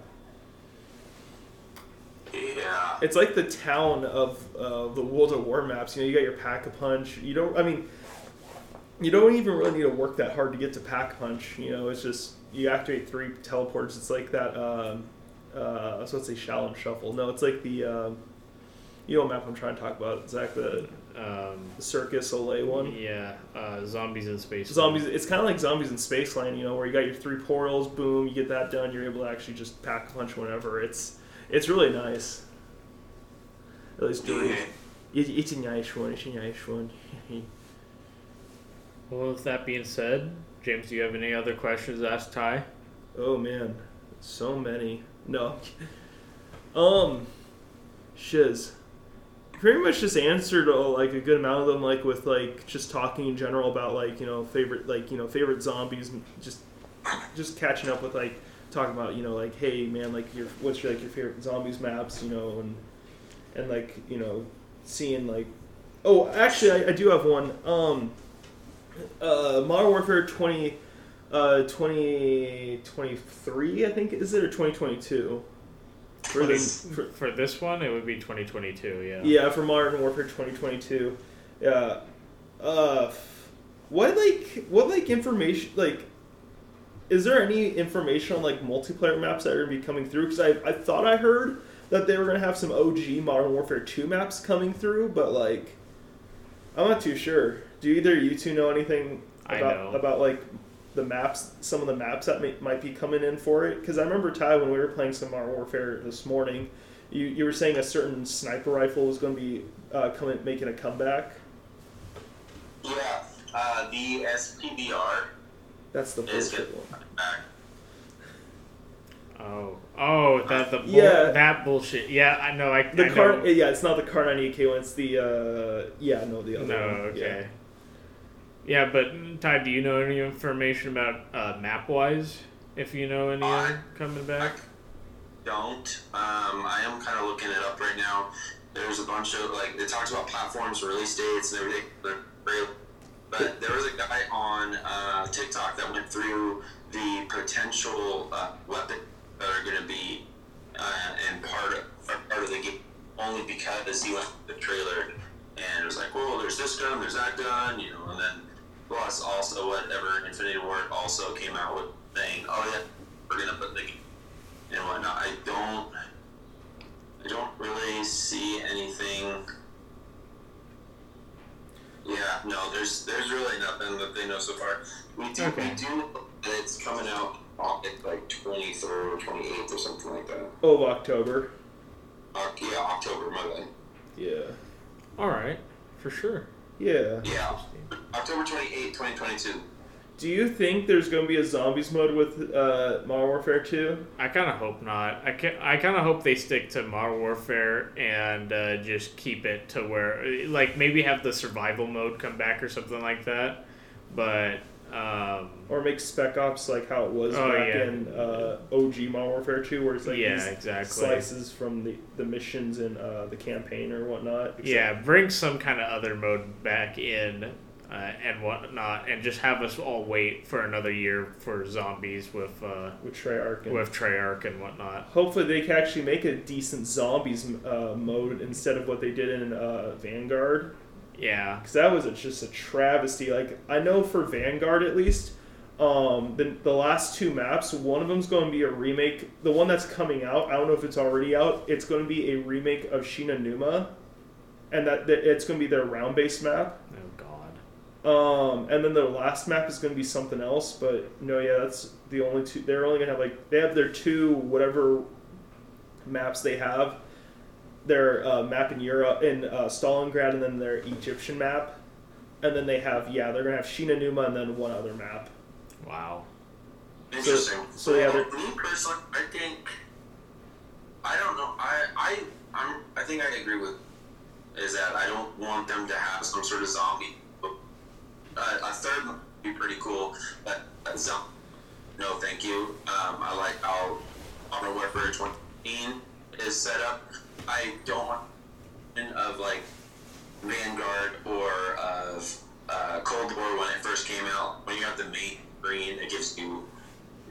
Yeah.
It's like the town of uh, the World of War maps. You know, you got your pack a punch. You don't. I mean, you don't even really need to work that hard to get to pack punch. You know, it's just you activate three teleports. It's like that. Um, uh, I was supposed to say shallow shuffle. No, it's like the. Um, you know what map I'm trying to talk about? Zach, the,
Um,
the Circus Olay one.
yeah, uh, zombies in space.
Zombies. It's kind of like zombies in Spaceland, you know, where you got your three portals. Boom, you get that done. You're able to actually just pack a punch whenever. It's it's really nice. At least do it. It's it's a nice one. It's a nice one.
Well, with that being said, James, do you have any other questions to ask Ty?
Oh man, so many. No. um, shiz. Pretty much just answered uh, like a good amount of them, like with like just talking in general about like you know favorite like you know favorite zombies, just just catching up with like talking about you know like hey man like your what's your like your favorite zombies maps you know and and like you know seeing like oh actually I, I do have one um uh Modern Warfare twenty uh 2023 I think is it or 2022 for the for,
For this one, it would be 2022, yeah.
yeah, for Modern Warfare 2022. Yeah. Uh, what like what like information like? Is there any information on like multiplayer maps that are gonna be coming through? Because I I thought I heard that they were gonna have some OG Modern Warfare 2 maps coming through, but like, I'm not too sure. Do either you two know anything about about like the maps, some of the maps that may, might be coming in for it? Because I remember Ty when we were playing some Modern Warfare this morning. You, you were saying a certain sniper rifle was going to be uh, coming making a comeback.
Yeah, uh, the SPBR
That's the
is
bullshit
good.
one.
Oh, oh, that the bull,
Yeah.
that bullshit. Yeah, I know. I,
The
I
car,
know.
yeah, it's not the Kar98k one. It's the uh, yeah, no, the other one.
No,
one.
okay. Yeah. but mm, Ty, do you know any information about uh, map wise? If you know any uh, coming back?
Don't. Um, I am kind of looking it up right now. There's a bunch of like it talks about platforms, release dates, and everything. But there was a guy on uh, TikTok that went through the potential uh, weapons that are going to be uh, and part of, part of the game only because he went the trailer and it was like, well, there's this gun, there's that gun, you know, and then plus also whatever Infinity Ward also came out with saying, oh yeah, we're gonna put the game and whatnot. I don't, I don't really see anything. Yeah, no, there's there's really nothing that they know so far. We do
Okay.
we do know that it's coming out on like twenty third or twenty eighth or something like that.
Oh, of October.
Uh, yeah, October, my bad.
Yeah,
All right, for sure.
Yeah.
Yeah, October twenty eighth, twenty twenty two.
Do you think there's going to be a zombies mode with uh, Modern Warfare 2?
I kind of hope not. I can, I kind of hope they stick to Modern Warfare and uh, just keep it to where, like, maybe have the survival mode come back or something like that. But um,
Or make Spec Ops like how it was
Oh,
back
yeah.
in uh, OG Modern Warfare 2, where it's like
yeah, exactly.
slices from the, the missions and uh, the campaign or whatnot. except-
Yeah, bring some kind of other mode back in uh, and whatnot, and just have us all wait for another year for zombies with uh,
With Treyarch. And
with Treyarch and whatnot.
hopefully they can actually make a decent zombies uh, mode instead of what they did in uh, Vanguard.
Yeah,
because that was a, just a travesty. Like I know for Vanguard at least, um, the the last two maps, one of them's going to be a remake. The one that's coming out, I don't know if it's already out. It's going to be a remake of Shi No Numa, and that, that it's going to be their round based map.
oh god.
Um, and then the last map is going to be something else. But no, yeah, that's the only two. They're only going to have like they have their two whatever maps they have. Their uh, map in Europe in uh, Stalingrad, and then their Egyptian map, and then they have yeah they're gonna have Shi No Numa and then one other map.
Wow.
Interesting.
so yeah, they're-
me personally, I think I don't know. I I I'm, I think I agree with is that I don't want them to have some sort of zombie. Uh, a third would be pretty cool, but a zombie. No, thank you. Um, I like how Modern Warfare 2018 is set up. I don't want of like Vanguard or of uh, Cold War when it first came out. When you have the main screen, it gives you,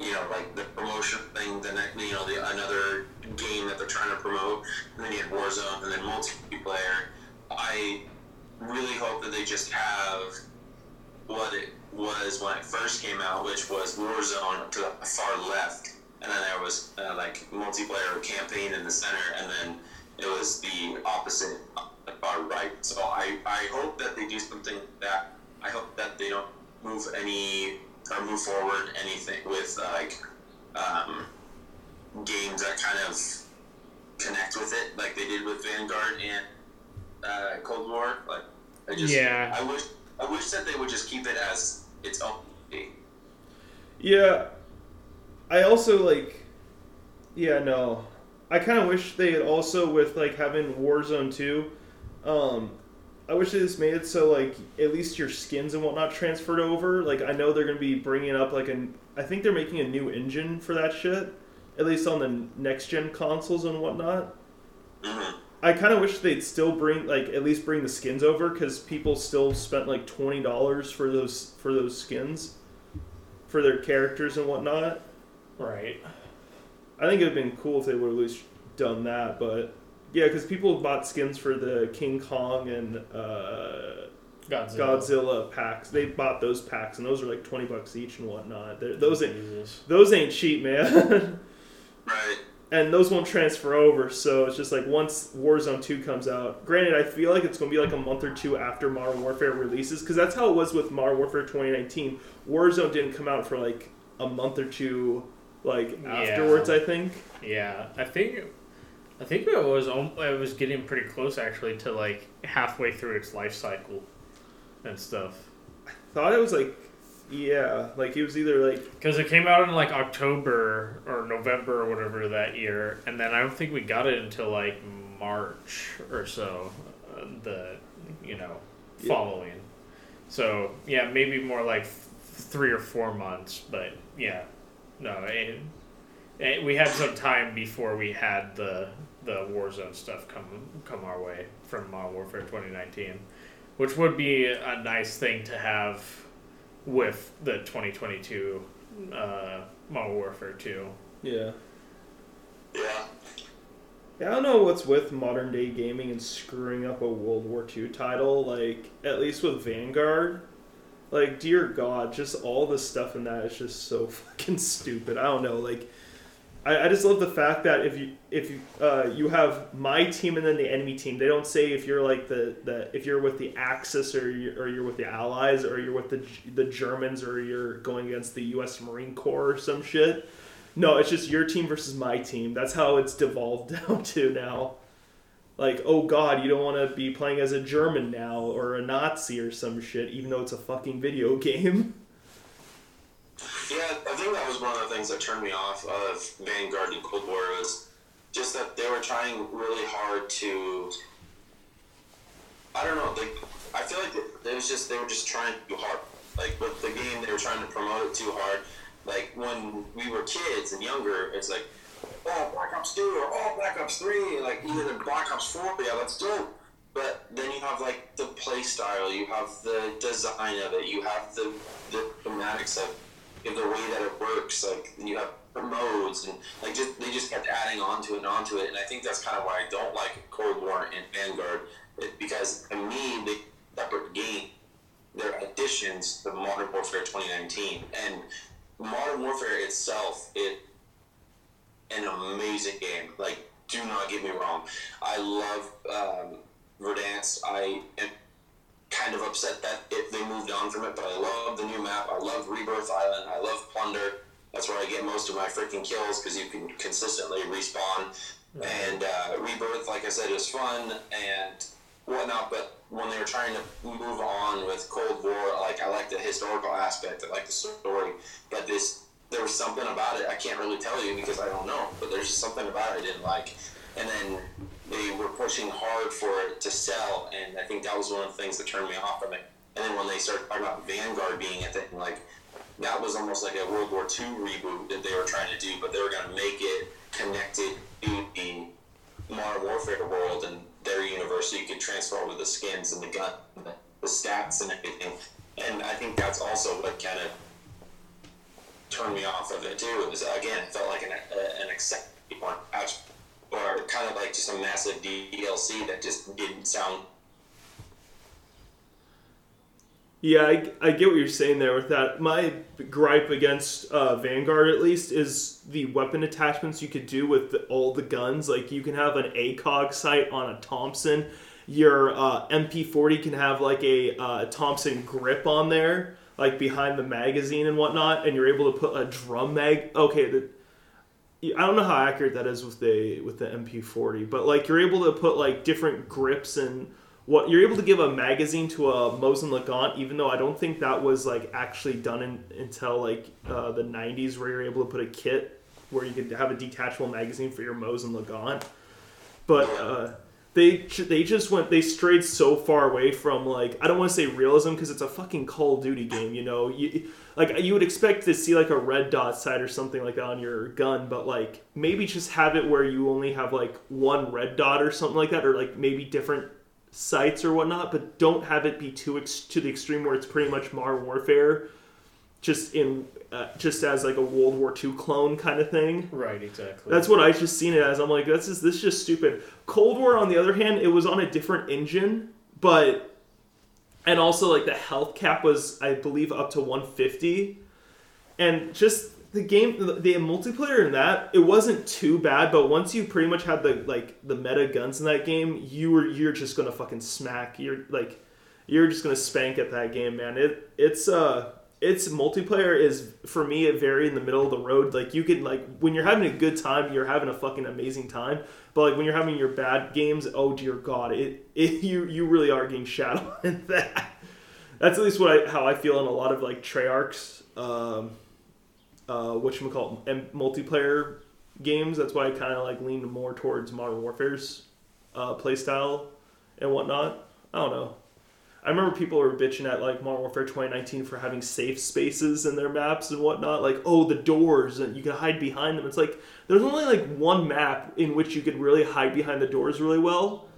you know, like the promotion thing. The next, you know, the another game that they're trying to promote, and then you have Warzone, and then multiplayer. I really hope that they just have what it was when it first came out, which was Warzone to the far left, and then there was uh, like multiplayer campaign in the center, and then it was the opposite, the far right. So I, I hope that they do something that I hope that they don't move any or move forward anything with uh, like um, games that kind of connect with it, like they did with Vanguard and uh, Cold War. Like I just
Yeah.
I wish I wish that they would just keep it as its own. thing.
Yeah. I also like Yeah, no. I kind of wish they had also with like having Warzone 2 um I wish they just made it so like at least your skins and whatnot transferred over. Like I know they're going to be bringing up like an I think they're making a new engine for that shit at least on the next gen consoles and whatnot.
Mhm.
I kind of wish they'd still bring like at least bring the skins over because people still spent like twenty dollars for those for those skins for their characters and whatnot.
Right.
I think it'd been cool if they would have at least done that, but yeah, because people bought skins for the King Kong and uh,
Godzilla.
Godzilla packs. They bought those packs, and those are like twenty bucks each and whatnot. They're, those ain't
Jesus.
those ain't cheap, man.
Right.
and those won't transfer over. So it's just like once Warzone Two comes out. Granted, I feel like it's going to be like a month or two after Modern Warfare releases because that's how it was with Modern Warfare 2019. Warzone didn't come out for like a month or two like
Yeah.
afterwards. I think.
Yeah, I think I think it was it was getting pretty close actually to like halfway through its life cycle and stuff.
I thought it was like yeah, like it was either like
Because it came out in like October or November or whatever that year, and then I don't think we got it until like March or so, uh, the you know
Yeah.
following. So yeah, maybe more like three or four months, but yeah, no, it, it, we had some time before we had the the Warzone stuff come come our way from Modern Warfare 2019, which would be a nice thing to have with the 2022 uh, Modern Warfare 2.
yeah.
Yeah.
Yeah, I don't know what's with modern day gaming and screwing up a World War II title. Like, at least with Vanguard, like, dear God, just all the stuff in that is just so fucking stupid. I don't know. Like, I, I just love the fact that if you if you uh, you have my team and then the enemy team, they don't say if you're like the, the if you're with the Axis or you're, or you're with the Allies or you're with the the Germans or you're going against the U.S. Marine Corps or some shit. No, it's just your team versus my team. That's how it's devolved down to now. Like, oh god, you don't want to be playing as a German now or a Nazi or some shit, even though it's a fucking video game.
Yeah, I think that was one of the things that turned me off of Vanguard and Cold War was just that they were trying really hard to. I don't know. Like, I feel like it was just they were just trying too hard. Like with the game, they were trying to promote it too hard. Like when we were kids and younger, it's like, oh, Black Ops Two or oh, Black Ops Three. Like even in Black Ops Four, yeah, that's dope. But then you have like the play style, you have the design of it, you have the the thematics of the way that it works. Like you have modes and like just they just kept adding onto it and onto it. And I think that's kind of why I don't like Cold War and Vanguard it, because to me they separate game. They're additions to Modern Warfare 2019 and Modern Warfare itself. It an amazing game. Like do not get me wrong. I love um, Verdansk. I am kind of upset that it, they moved on from it, but I love the new map. I love Rebirth Island. I love Plunder. That's where I get most of my freaking kills because you can consistently respawn. And uh, Rebirth, like I said, is fun and whatnot. But when they were trying to move on with Cold War, like I like the historical aspect. I like the story, but this there was something about it I can't really tell you because I don't know. But there's just something about it I didn't like. And then they were pushing hard for it to sell, and I think that was one of the things that turned me off from it. And then when they started talking about Vanguard being a thing, like that was almost like a World War II reboot that they were trying to do, but they were going to make it connected to the Modern Warfare world and their universe, so you could transfer over the skins and the gun, the stats and everything. And I think that's also what kind of turned me off of it too. It was again, felt like an an acceptable one, or kind of like just a massive DLC that just didn't sound.
Yeah, I, I get what you're saying there with that. My gripe against uh, Vanguard, at least, is the weapon attachments you could do with the, all the guns. Like, you can have an ACOG sight on a Thompson. Your uh, MP40 can have, like, a uh, Thompson grip on there, like, behind the magazine and whatnot, and you're able to put a drum mag. Okay, the, I don't know how accurate that is with the with the MP40, but like you're able to put like different grips and what you're able to give a magazine to a Mosin Nagant, even though I don't think that was like actually done in, until like uh, the 90s, where you're able to put a kit where you could have a detachable magazine for your Mosin Nagant. But uh, they they just went they strayed so far away from like I don't want to say realism because it's a fucking Call of Duty game, you know. You, like you would expect to see like a red dot sight or something like that on your gun, but like maybe just have it where you only have like one red dot or something like that, or like maybe different sights or whatnot, but don't have it be too ex- to the extreme where it's pretty much Modern Warfare, just in uh, just as like a World War II clone kind of thing.
Right, exactly.
That's what I just seen it as. I'm like, this is this is just stupid. Cold War, on the other hand, it was on a different engine, but and also like the health cap was, I believe, up to 150, and just the game, the, the multiplayer in that, it wasn't too bad. But once you pretty much had the like the meta guns in that game, you were you're just gonna fucking smack. You're like, you're just gonna spank at that game, man. It it's uh its multiplayer is for me a very in the middle of the road. Like you can like when you're having a good time, you're having a fucking amazing time. But like when you're having your bad games, oh dear God, it, it you you really are getting shadowed in that. That's at least what I how I feel in a lot of like Treyarch's um, uh, what you call it, multiplayer games. That's why I kind of like leaned more towards Modern Warfare's uh, playstyle and whatnot. I don't know. I remember people were bitching at like Modern Warfare 2019 for having safe spaces in their maps and whatnot. Like, oh, the doors and you can hide behind them. It's like there's only like one map in which you could really hide behind the doors really well,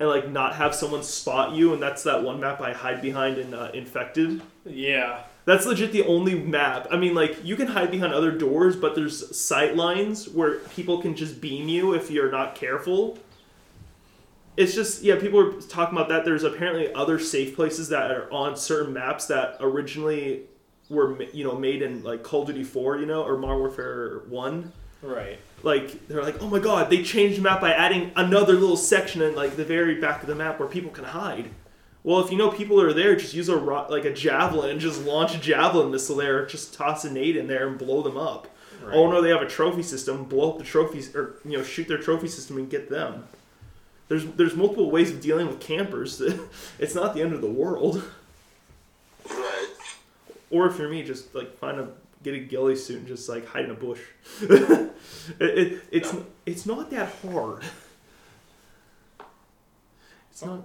and like not have someone spot you. And that's that one map I hide behind in uh, Infected.
Yeah.
That's legit the only map. I mean, like you can hide behind other doors, but there's sight lines where people can just beam you if you're not careful it's just yeah people are talking about that. There's apparently other safe places that are on certain maps that originally were you know made in like call of duty 4 you know or modern warfare 1
right.
Like they're like oh my god they changed the map by adding another little section in like the very back of the map where people can hide. Well if you know people are there just use a like a javelin and just launch a javelin missile there just toss a nade in there and blow them up. Right. oh no they have a trophy system. Blow up the trophies or you know shoot their trophy system and get them there's there's multiple ways of dealing with campers. it's not the end of the world.
Right.
Or if you're me, just like find a get a ghillie suit and just like hide in a bush. it, it, it's no. it's not that hard. It's not.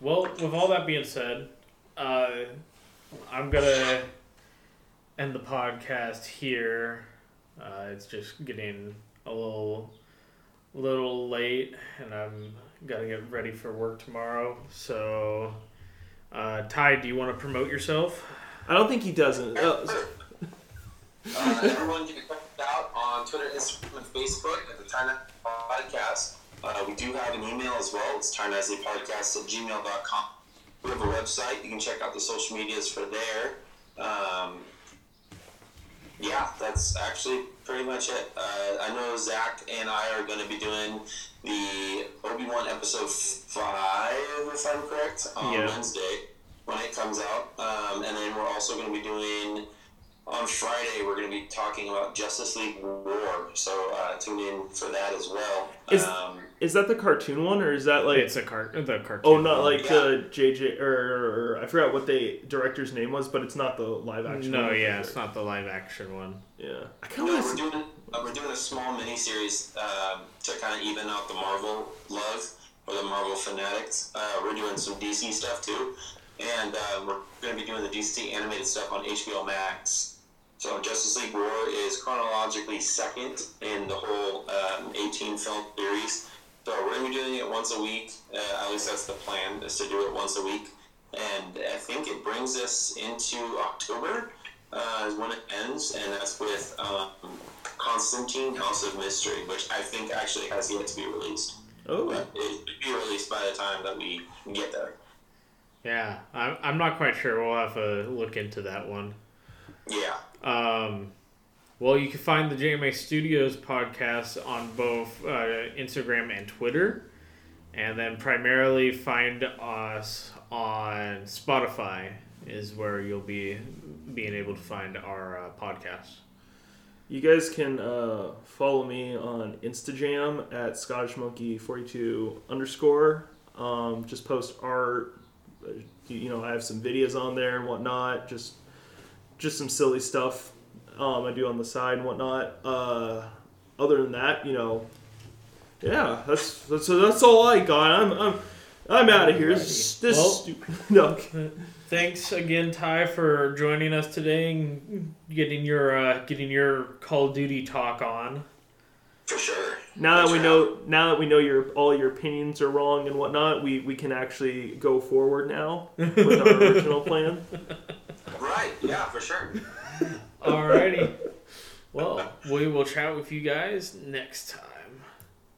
Well, with all that being said, uh, I'm gonna end the podcast here. Uh, it's just getting a little little late, and I'm gotta get ready for work tomorrow. So, uh, Ty, do you want to promote yourself?
I don't think he doesn't. Uh,
uh, everyone you can check us out on Twitter, Instagram, and Facebook at the China Podcast. Uh, we do have an email as well. It's Podcast at gmail.com. We have a website. You can check out the social medias for there. Um, yeah, that's actually pretty much it. Uh, I know Zach and I are going to be doing the Obi Wan episode five, if I'm correct, on yeah. Wednesday when it comes out, um, and then we're also going to be doing on Friday. We're going to be talking about Justice League War, so uh, tune in for that as well.
Is, um, is that the cartoon one, or is that like
it's a cart the cartoon?
Oh, not like yeah. the JJ or, or, I forgot what the director's name was, but it's not the live action.
No, one, yeah, it's not the live action one.
Yeah,
I kind of no, we're doing uh, we're doing a small mini series uh, to kind of even out the Marvel love or the Marvel fanatics. Uh, we're doing some DC stuff too, and uh, we're going to be doing the DC animated stuff on HBO Max. So Justice League War is chronologically second in the whole um, 18 film series so we're gonna be doing it once a week. Uh, at least that's the plan, is to do it once a week. And I think it brings us into October uh, is when it ends, and that's with um, Constantine House of Mystery, which I think actually has yet to be released.
Oh.
But it will be released by the time that we get there.
Yeah, I'm, I'm not quite sure. We'll have to look into that one.
Yeah.
Um, well, you can find the JMA Studios podcast on both uh, Instagram and Twitter, and then primarily find us on Spotify is where you'll be being able to find our uh, podcast.
You guys can uh, follow me on Instagram at ScottishMonkey42 underscore. Um, just post art. uh, You know, I have some videos on there and whatnot. Just just some silly stuff um, I do on the side and whatnot. Uh, other than that, you know, yeah, that's that's that's all I got. I'm I'm I'm out of here. This, this
Well-
stupid. No,
Thanks again, Ty, for joining us today and getting your uh, getting your Call of Duty talk on.
For sure.
now that
Thanks
we
for
know now that we know your all your opinions are wrong and whatnot, we we can actually go forward now with our original plan.
Right, yeah, for sure.
Alrighty. well, we will chat with you guys next time.